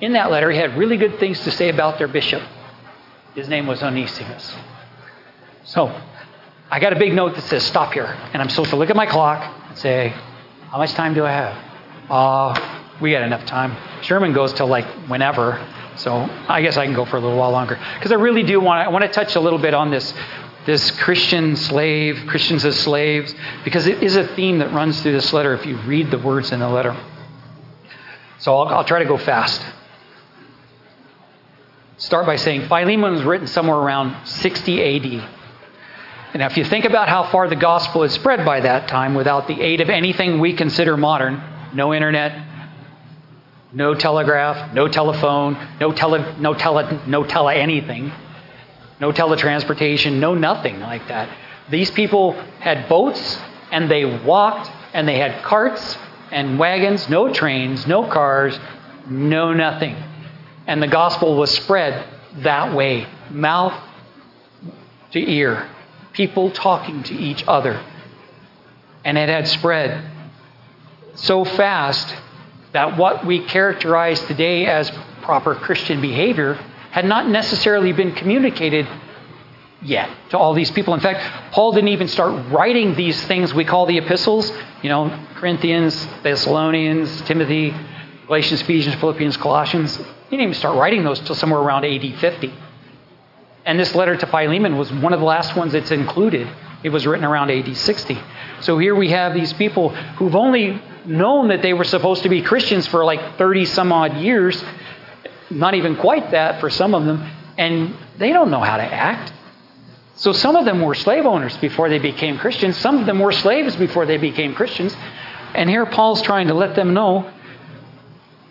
[SPEAKER 2] In that letter, he had really good things to say about their bishop. His name was Onesimus. So, I got a big note that says stop here, and I'm supposed to look at my clock and say, how much time do I have? Uh, we got enough time. Sherman goes till like whenever, so I guess I can go for a little while longer because I really do want. I want to touch a little bit on this this Christian slave, Christians as slaves, because it is a theme that runs through this letter if you read the words in the letter. So I'll, I'll try to go fast. Start by saying Philemon was written somewhere around 60 AD. And if you think about how far the gospel had spread by that time without the aid of anything we consider modern, no internet, no telegraph, no telephone, no tele, no tele, no tele anything, no teletransportation, no nothing like that. These people had boats and they walked and they had carts and wagons, no trains, no cars, no nothing. And the gospel was spread that way, mouth to ear, people talking to each other. And it had spread so fast that what we characterize today as proper Christian behavior had not necessarily been communicated yet to all these people. In fact, Paul didn't even start writing these things we call the epistles, you know, Corinthians, Thessalonians, Timothy, Galatians, Ephesians, Philippians, Colossians. He didn't even start writing those until somewhere around AD 50. And this letter to Philemon was one of the last ones that's included. It was written around AD 60. So here we have these people who've only known that they were supposed to be Christians for like 30 some odd years, not even quite that for some of them, and they don't know how to act. So some of them were slave owners before they became Christians, some of them were slaves before they became Christians. And here Paul's trying to let them know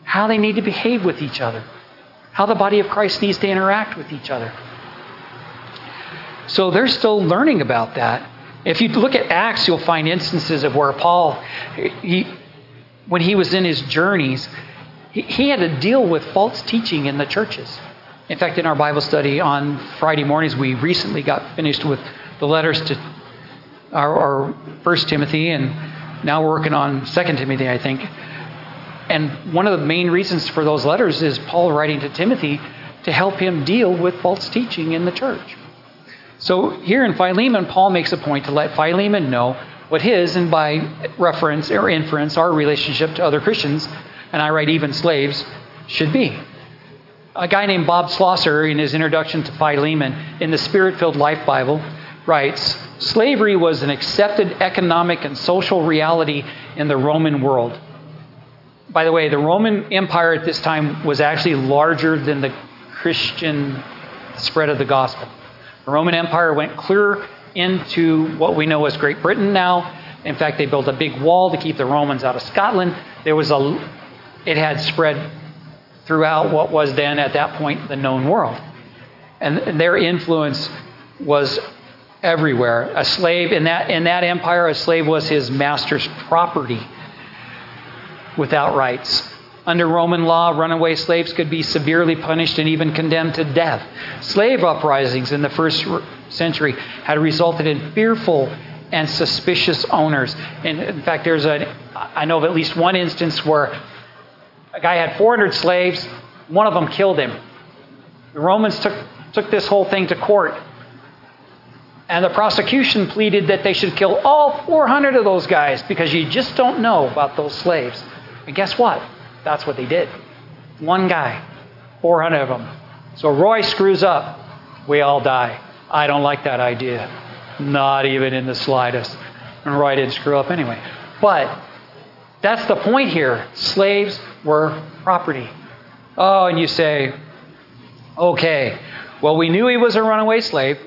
[SPEAKER 2] how they need to behave with each other, how the body of Christ needs to interact with each other. So they're still learning about that. If you look at Acts, you'll find instances of where Paul, he, when he was in his journeys, he, he had to deal with false teaching in the churches. In fact, in our Bible study on Friday mornings, we recently got finished with the letters to our, our First Timothy, and now we're working on Second Timothy, I think. And one of the main reasons for those letters is Paul writing to Timothy to help him deal with false teaching in the church. So here in Philemon, Paul makes a point to let Philemon know what his, and by reference or inference, our relationship to other Christians, and I write even slaves, should be. A guy named Bob Schlosser, in his introduction to Philemon in the Spirit filled Life Bible, writes Slavery was an accepted economic and social reality in the Roman world. By the way, the Roman Empire at this time was actually larger than the Christian spread of the gospel. The Roman Empire went clear into what we know as Great Britain now. In fact, they built a big wall to keep the Romans out of Scotland. There was a, it had spread throughout what was then at that point the known world. And their influence was everywhere. A slave in that in that empire, a slave was his master's property without rights. Under Roman law, runaway slaves could be severely punished and even condemned to death. Slave uprisings in the first century had resulted in fearful and suspicious owners. And in fact, there's a, I know of at least one instance where a guy had 400 slaves, one of them killed him. The Romans took, took this whole thing to court. And the prosecution pleaded that they should kill all 400 of those guys because you just don't know about those slaves. And guess what? That's what they did. One guy, 400 of them. So Roy screws up, we all die. I don't like that idea. Not even in the slightest. And Roy didn't screw up anyway. But that's the point here. Slaves were property. Oh, and you say, okay, well, we knew he was a runaway slave.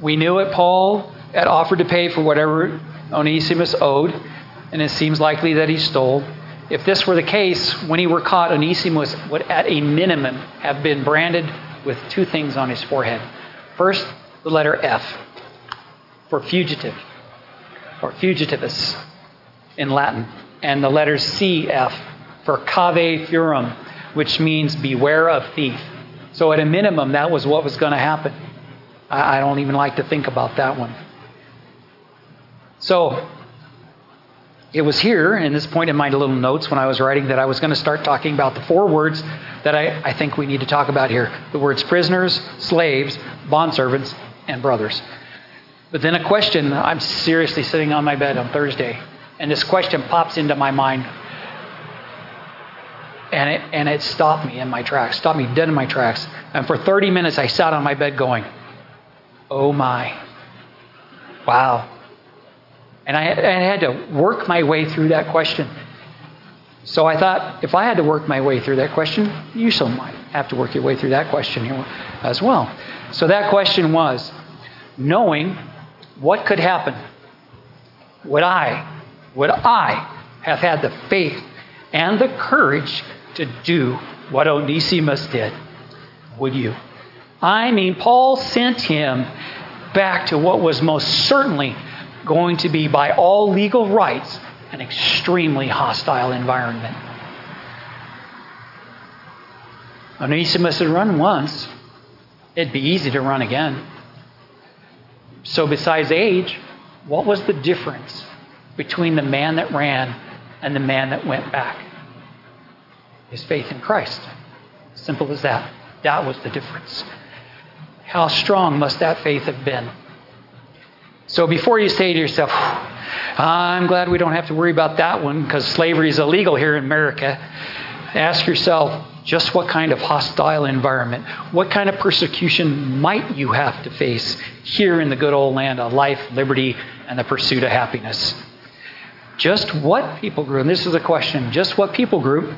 [SPEAKER 2] We knew it. Paul had offered to pay for whatever Onesimus owed, and it seems likely that he stole. If this were the case, when he were caught, Onesimus would, at a minimum, have been branded with two things on his forehead. First, the letter F for fugitive, or fugitivus in Latin, and the letter CF for cave furum, which means beware of thief. So, at a minimum, that was what was going to happen. I don't even like to think about that one. So, it was here, in this point in my little notes when I was writing, that I was going to start talking about the four words that I, I think we need to talk about here the words prisoners, slaves, bondservants, and brothers. But then a question I'm seriously sitting on my bed on Thursday, and this question pops into my mind. And it, and it stopped me in my tracks, stopped me dead in my tracks. And for 30 minutes, I sat on my bed going, Oh my. Wow. And I, I had to work my way through that question. So I thought, if I had to work my way through that question, you so might have to work your way through that question as well. So that question was knowing what could happen, would I, would I have had the faith and the courage to do what Onesimus did? Would you? I mean, Paul sent him back to what was most certainly going to be, by all legal rights, an extremely hostile environment. Onesimus had run once. It'd be easy to run again. So, besides age, what was the difference between the man that ran and the man that went back? His faith in Christ. Simple as that. That was the difference. How strong must that faith have been? So before you say to yourself, I'm glad we don't have to worry about that one because slavery is illegal here in America, ask yourself just what kind of hostile environment, what kind of persecution might you have to face here in the good old land of life, liberty, and the pursuit of happiness? Just what people group, and this is a question, just what people group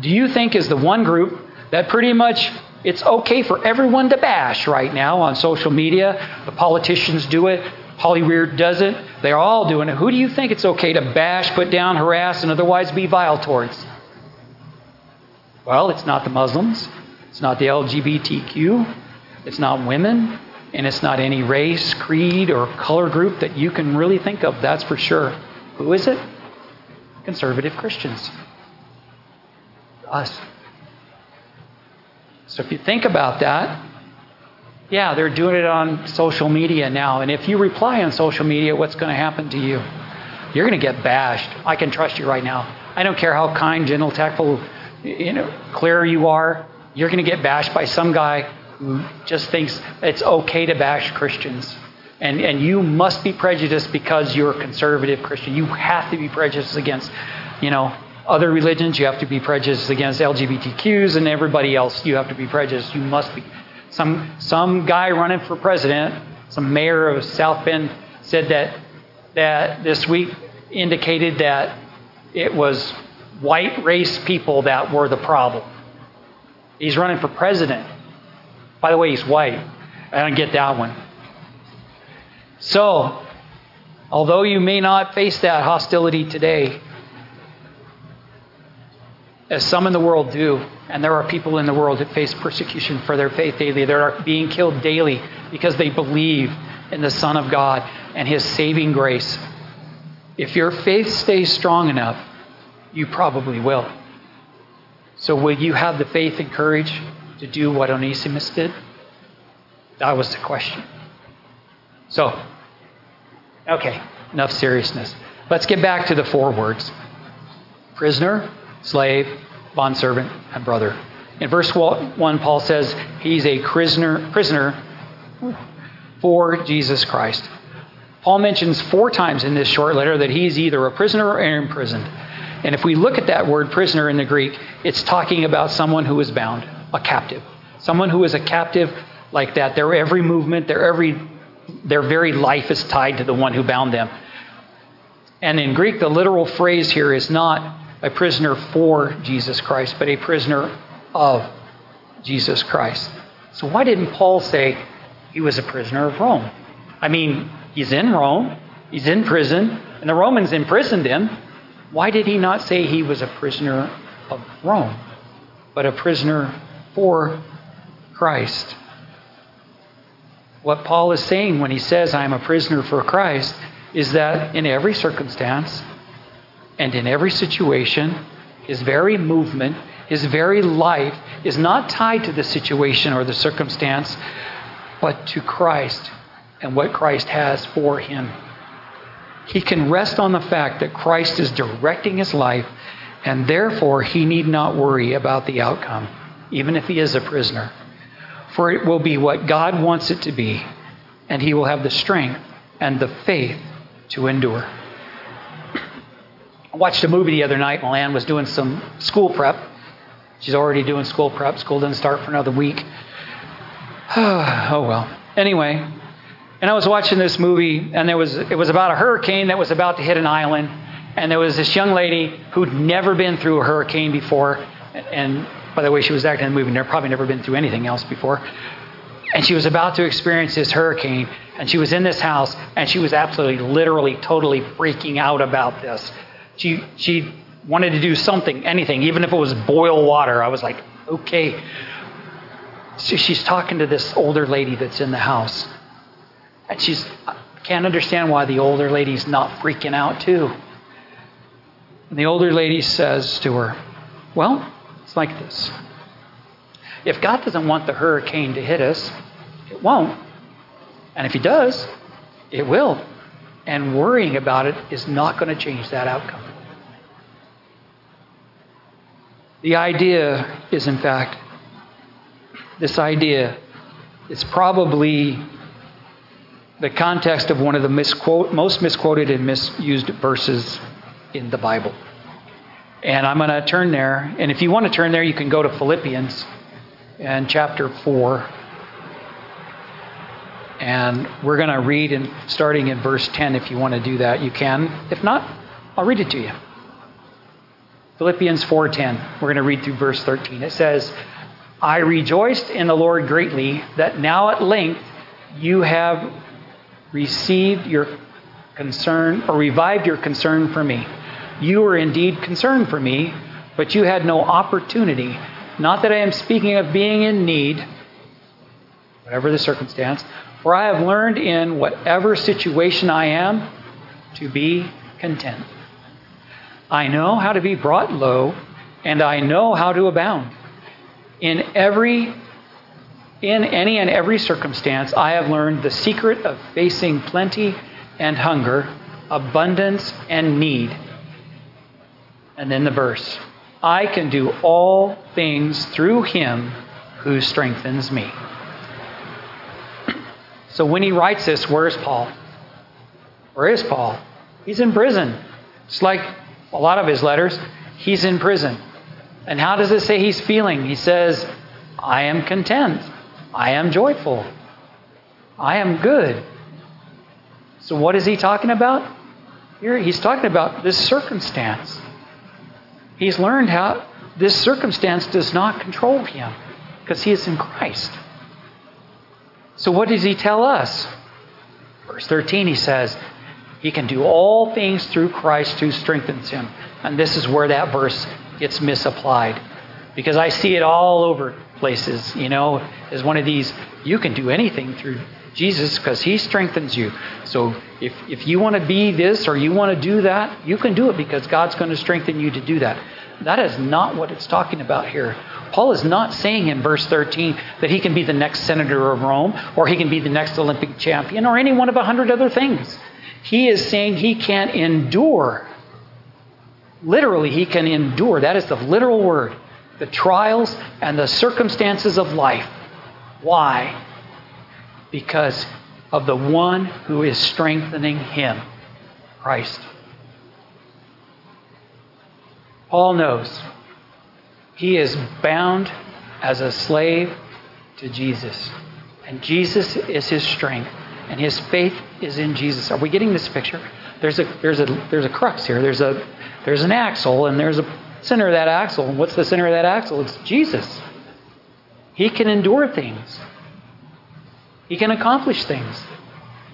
[SPEAKER 2] do you think is the one group that pretty much it's okay for everyone to bash right now on social media. The politicians do it. Hollywood does it. They're all doing it. Who do you think it's okay to bash, put down, harass, and otherwise be vile towards? Well, it's not the Muslims. It's not the LGBTQ. It's not women. And it's not any race, creed, or color group that you can really think of, that's for sure. Who is it? Conservative Christians. Us. So if you think about that, yeah, they're doing it on social media now. And if you reply on social media, what's going to happen to you? You're going to get bashed. I can trust you right now. I don't care how kind, gentle, tactful, you know, clear you are. You're going to get bashed by some guy who just thinks it's okay to bash Christians. And, and you must be prejudiced because you're a conservative Christian. You have to be prejudiced against, you know, other religions. You have to be prejudiced against LGBTQs and everybody else. You have to be prejudiced. You must be. Some, some guy running for president, some mayor of South Bend, said that, that this week indicated that it was white race people that were the problem. He's running for president. By the way, he's white. I don't get that one. So, although you may not face that hostility today, as some in the world do, and there are people in the world that face persecution for their faith daily, that are being killed daily because they believe in the Son of God and His saving grace. If your faith stays strong enough, you probably will. So, will you have the faith and courage to do what Onesimus did? That was the question. So, okay, enough seriousness. Let's get back to the four words prisoner, slave, bondservant, and brother. In verse 1, Paul says he's a prisoner, prisoner for Jesus Christ. Paul mentions four times in this short letter that he's either a prisoner or imprisoned. And if we look at that word prisoner in the Greek, it's talking about someone who is bound, a captive. Someone who is a captive like that. Their every movement, their every their very life is tied to the one who bound them. And in Greek, the literal phrase here is not a prisoner for Jesus Christ, but a prisoner of Jesus Christ. So why didn't Paul say he was a prisoner of Rome? I mean, he's in Rome, he's in prison, and the Romans imprisoned him. Why did he not say he was a prisoner of Rome, but a prisoner for Christ? What Paul is saying when he says, I am a prisoner for Christ, is that in every circumstance and in every situation, his very movement, his very life is not tied to the situation or the circumstance, but to Christ and what Christ has for him. He can rest on the fact that Christ is directing his life, and therefore he need not worry about the outcome, even if he is a prisoner. For it will be what God wants it to be, and he will have the strength and the faith to endure. I watched a movie the other night while Ann was doing some school prep. She's already doing school prep. School doesn't start for another week. oh well. Anyway, and I was watching this movie, and there was it was about a hurricane that was about to hit an island, and there was this young lady who'd never been through a hurricane before, and by the way, she was acting in the movie, and probably never been through anything else before. And she was about to experience this hurricane, and she was in this house, and she was absolutely, literally, totally freaking out about this. She she wanted to do something, anything, even if it was boil water. I was like, okay. So she's talking to this older lady that's in the house. And she's can't understand why the older lady's not freaking out too. And the older lady says to her, Well, it's like this. If God doesn't want the hurricane to hit us, it won't. And if He does, it will. And worrying about it is not going to change that outcome. The idea is, in fact, this idea is probably the context of one of the misquote, most misquoted and misused verses in the Bible. And I'm going to turn there. And if you want to turn there, you can go to Philippians and chapter 4. And we're going to read in, starting in verse 10. If you want to do that, you can. If not, I'll read it to you. Philippians 4:10. We're going to read through verse 13. It says, "I rejoiced in the Lord greatly that now at length you have received your concern or revived your concern for me. You were indeed concerned for me, but you had no opportunity. Not that I am speaking of being in need, whatever the circumstance, for I have learned in whatever situation I am to be content. I know how to be brought low, and I know how to abound. In every in any and every circumstance, I have learned the secret of facing plenty and hunger, abundance and need. And then the verse I can do all things through him who strengthens me. So when he writes this, where is Paul? Where is Paul? He's in prison. It's like a lot of his letters, he's in prison. And how does it say he's feeling? He says, I am content. I am joyful. I am good. So, what is he talking about? Here, he's talking about this circumstance. He's learned how this circumstance does not control him because he is in Christ. So, what does he tell us? Verse 13, he says, he can do all things through Christ who strengthens him. And this is where that verse gets misapplied. Because I see it all over places, you know, as one of these, you can do anything through Jesus because he strengthens you. So if, if you want to be this or you want to do that, you can do it because God's going to strengthen you to do that. That is not what it's talking about here. Paul is not saying in verse 13 that he can be the next senator of Rome or he can be the next Olympic champion or any one of a hundred other things. He is saying he can't endure. Literally, he can endure. That is the literal word. The trials and the circumstances of life. Why? Because of the one who is strengthening him, Christ. Paul knows he is bound as a slave to Jesus. And Jesus is his strength. and his faith is in Jesus. Are we getting this picture? There's a there's a there's a crux here. There's a there's an axle and there's a center of that axle. And what's the center of that axle? It's Jesus. He can endure things. He can accomplish things.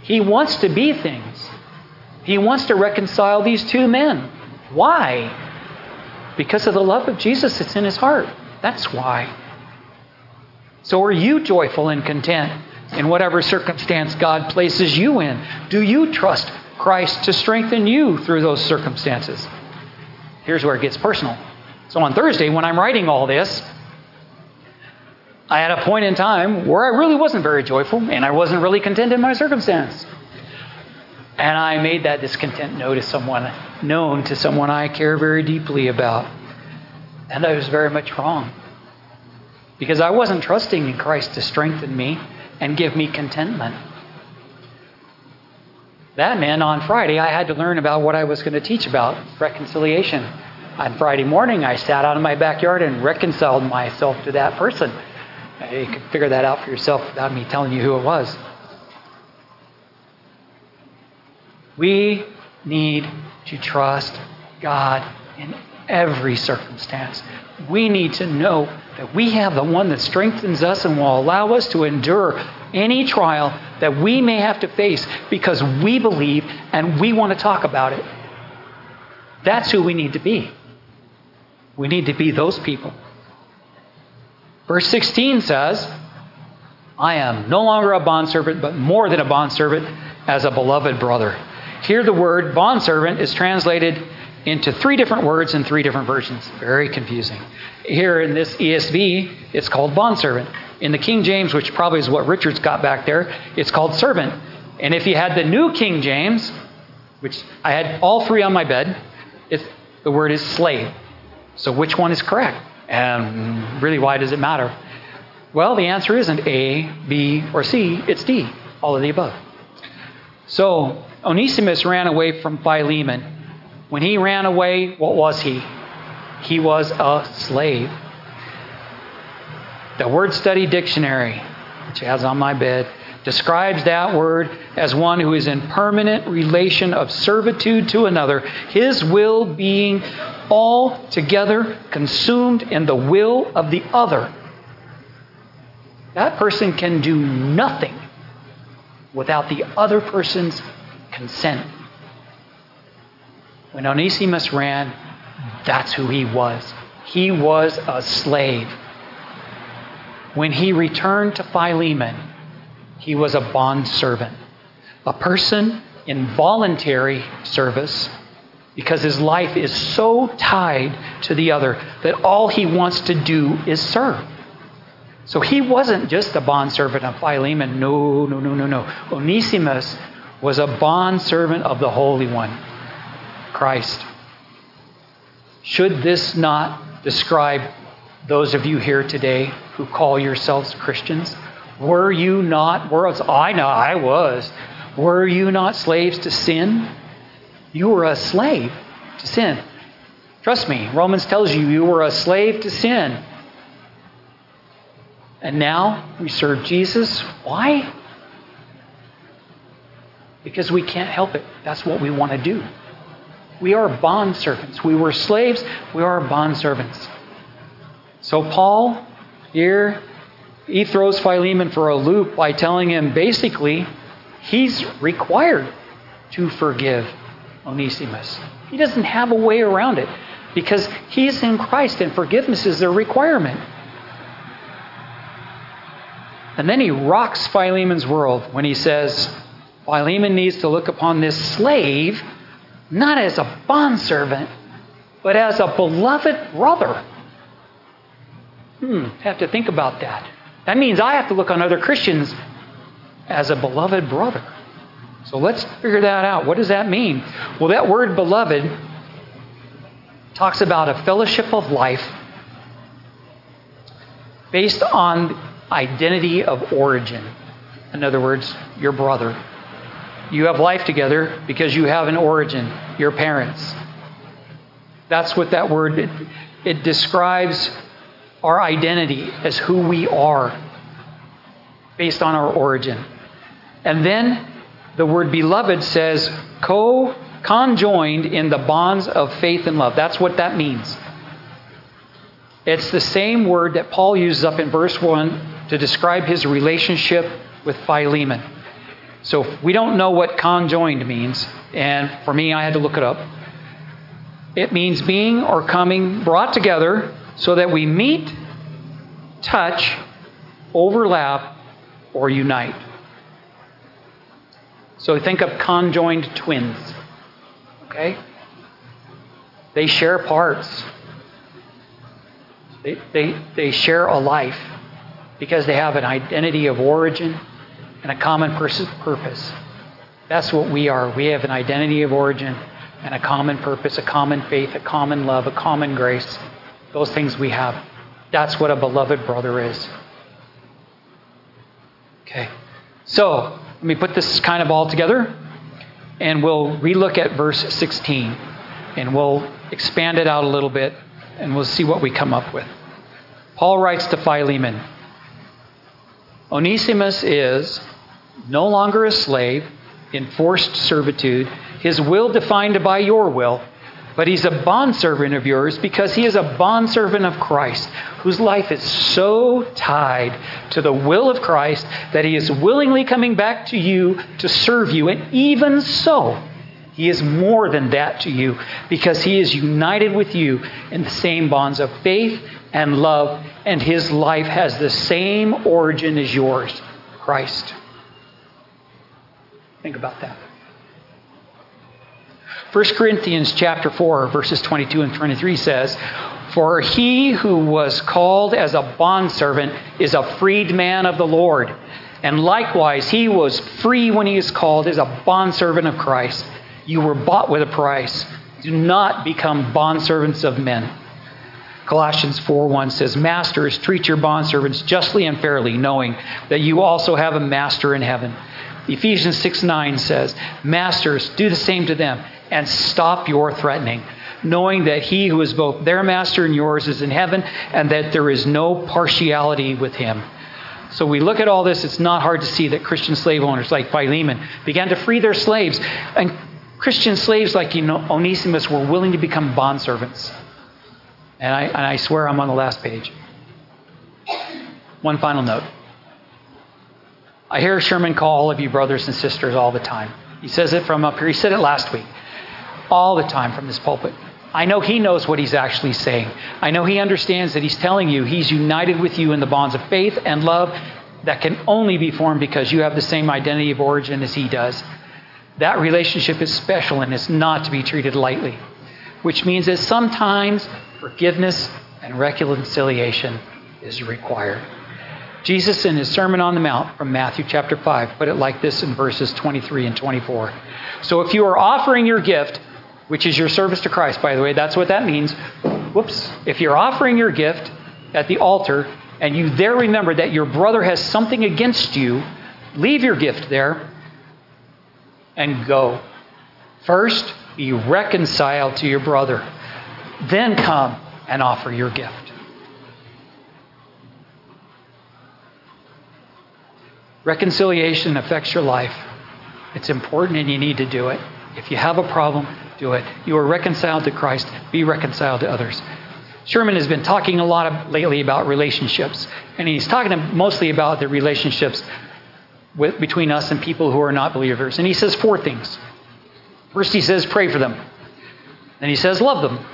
[SPEAKER 2] He wants to be things. He wants to reconcile these two men. Why? Because of the love of Jesus that's in his heart. That's why. So are you joyful and content in whatever circumstance God places you in? Do you trust Christ to strengthen you through those circumstances? Here's where it gets personal. So on Thursday, when I'm writing all this, I had a point in time where I really wasn't very joyful and I wasn't really content in my circumstance. And I made that discontent known to someone, known to someone I care very deeply about. And I was very much wrong. Because I wasn't trusting in Christ to strengthen me and give me contentment. That meant on Friday I had to learn about what I was going to teach about reconciliation. On Friday morning, I sat out in my backyard and reconciled myself to that person. You can figure that out for yourself without me telling you who it was. We need to trust God in every circumstance. We need to know that we have the one that strengthens us and will allow us to endure any trial that we may have to face because we believe and we want to talk about it. That's who we need to be. We need to be those people. Verse 16 says, I am no longer a bondservant, but more than a bondservant as a beloved brother. Here, the word bondservant is translated into three different words in three different versions. Very confusing. Here in this ESV, it's called bondservant. In the King James, which probably is what Richard's got back there, it's called servant. And if you had the New King James, which I had all three on my bed, the word is slave. So which one is correct? And really, why does it matter? Well, the answer isn't A, B, or C, it's D, all of the above. So Onesimus ran away from Philemon. When he ran away, what was he? He was a slave. The Word Study Dictionary, which has on my bed, describes that word as one who is in permanent relation of servitude to another, his will being altogether consumed in the will of the other. That person can do nothing without the other person's consent. When Onesimus ran, that's who he was. He was a slave. When he returned to Philemon, he was a bond servant, a person in voluntary service because his life is so tied to the other that all he wants to do is serve. So he wasn't just a bondservant of Philemon. No, no, no, no, no. Onesimus was a bondservant of the Holy One, Christ. Should this not describe those of you here today who call yourselves Christians? Were you not, were, I know I was, were you not slaves to sin? You were a slave to sin. Trust me, Romans tells you you were a slave to sin. And now we serve Jesus. Why? Because we can't help it. That's what we want to do. We are bond servants. We were slaves, we are bond servants. So Paul here he throws Philemon for a loop by telling him basically he's required to forgive Onesimus. He doesn't have a way around it because he's in Christ and forgiveness is a requirement. And then he rocks Philemon's world when he says, Philemon needs to look upon this slave not as a bondservant, but as a beloved brother. Hmm, have to think about that. That means I have to look on other Christians as a beloved brother. So let's figure that out. What does that mean? Well, that word beloved talks about a fellowship of life based on identity of origin. In other words, your brother. You have life together because you have an origin, your parents. That's what that word it, it describes our identity as who we are based on our origin. And then the word beloved says co conjoined in the bonds of faith and love. That's what that means. It's the same word that Paul uses up in verse 1 to describe his relationship with Philemon. So we don't know what conjoined means, and for me, I had to look it up. It means being or coming brought together so that we meet, touch, overlap, or unite. So think of conjoined twins. Okay? They share parts. They, they, they share a life because they have an identity of origin and a common purpose. That's what we are. We have an identity of origin and a common purpose, a common faith, a common love, a common grace. Those things we have. That's what a beloved brother is. Okay. So, let me put this kind of all together and we'll relook at verse 16 and we'll expand it out a little bit and we'll see what we come up with. Paul writes to Philemon Onesimus is no longer a slave in forced servitude, his will defined by your will, but he's a bondservant of yours because he is a bondservant of Christ, whose life is so tied to the will of Christ that he is willingly coming back to you to serve you. And even so, he is more than that to you because he is united with you in the same bonds of faith and love, and his life has the same origin as yours Christ. Think about that. 1 Corinthians chapter 4 verses 22 and 23 says, "For he who was called as a bondservant is a freed man of the Lord, and likewise he was free when he is called as a bondservant of Christ. You were bought with a price. Do not become bondservants of men." Colossians 4:1 says, "Masters, treat your bondservants justly and fairly, knowing that you also have a master in heaven." Ephesians 6:9 says, "Masters, do the same to them and stop your threatening, knowing that he who is both their master and yours is in heaven, and that there is no partiality with him." So we look at all this, it's not hard to see that Christian slave owners like Philemon began to free their slaves. And Christian slaves like Onesimus were willing to become bondservants. And I, and I swear I'm on the last page. One final note. I hear Sherman call all of you brothers and sisters all the time. He says it from up here. He said it last week. All the time from this pulpit. I know he knows what he's actually saying. I know he understands that he's telling you he's united with you in the bonds of faith and love that can only be formed because you have the same identity of origin as he does. That relationship is special and is not to be treated lightly, which means that sometimes forgiveness and reconciliation is required. Jesus, in his Sermon on the Mount from Matthew chapter 5, put it like this in verses 23 and 24. So if you are offering your gift, which is your service to Christ, by the way, that's what that means. Whoops. If you're offering your gift at the altar and you there remember that your brother has something against you, leave your gift there and go. First, be reconciled to your brother. Then come and offer your gift. Reconciliation affects your life. It's important and you need to do it. If you have a problem, do it. You are reconciled to Christ, be reconciled to others. Sherman has been talking a lot of, lately about relationships, and he's talking mostly about the relationships with, between us and people who are not believers. And he says four things. First, he says, pray for them. Then he says, love them.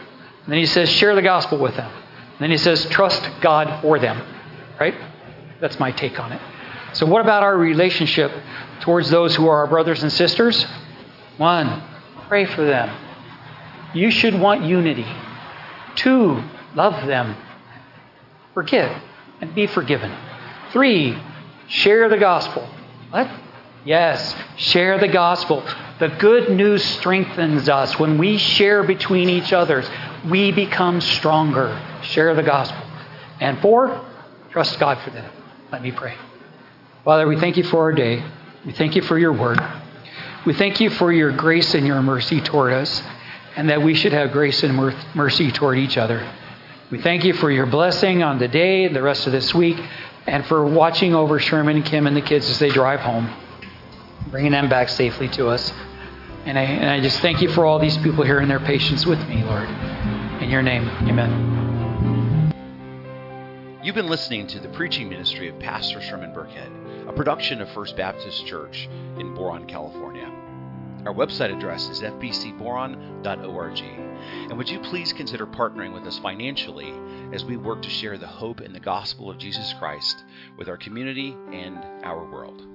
[SPEAKER 2] Then he says, share the gospel with them. Then he says, trust God for them. Right? That's my take on it. So, what about our relationship towards those who are our brothers and sisters? One, pray for them. You should want unity. Two, love them. Forgive and be forgiven. Three, share the gospel. What? Yes, share the gospel. The good news strengthens us. When we share between each other, we become stronger. Share the gospel. And four, trust God for them. Let me pray. Father, we thank you for our day. We thank you for your word. We thank you for your grace and your mercy toward us, and that we should have grace and mercy toward each other. We thank you for your blessing on the day and the rest of this week, and for watching over Sherman and Kim and the kids as they drive home. bringing them back safely to us. And I, and I just thank you for all these people here and their patience with me, Lord. In your name, amen.
[SPEAKER 1] You've been listening to the preaching ministry of Pastor Sherman Burkhead, a production of First Baptist Church in Boron, California. Our website address is fbcboron.org. And would you please consider partnering with us financially as we work to share the hope and the gospel of Jesus Christ with our community and our world?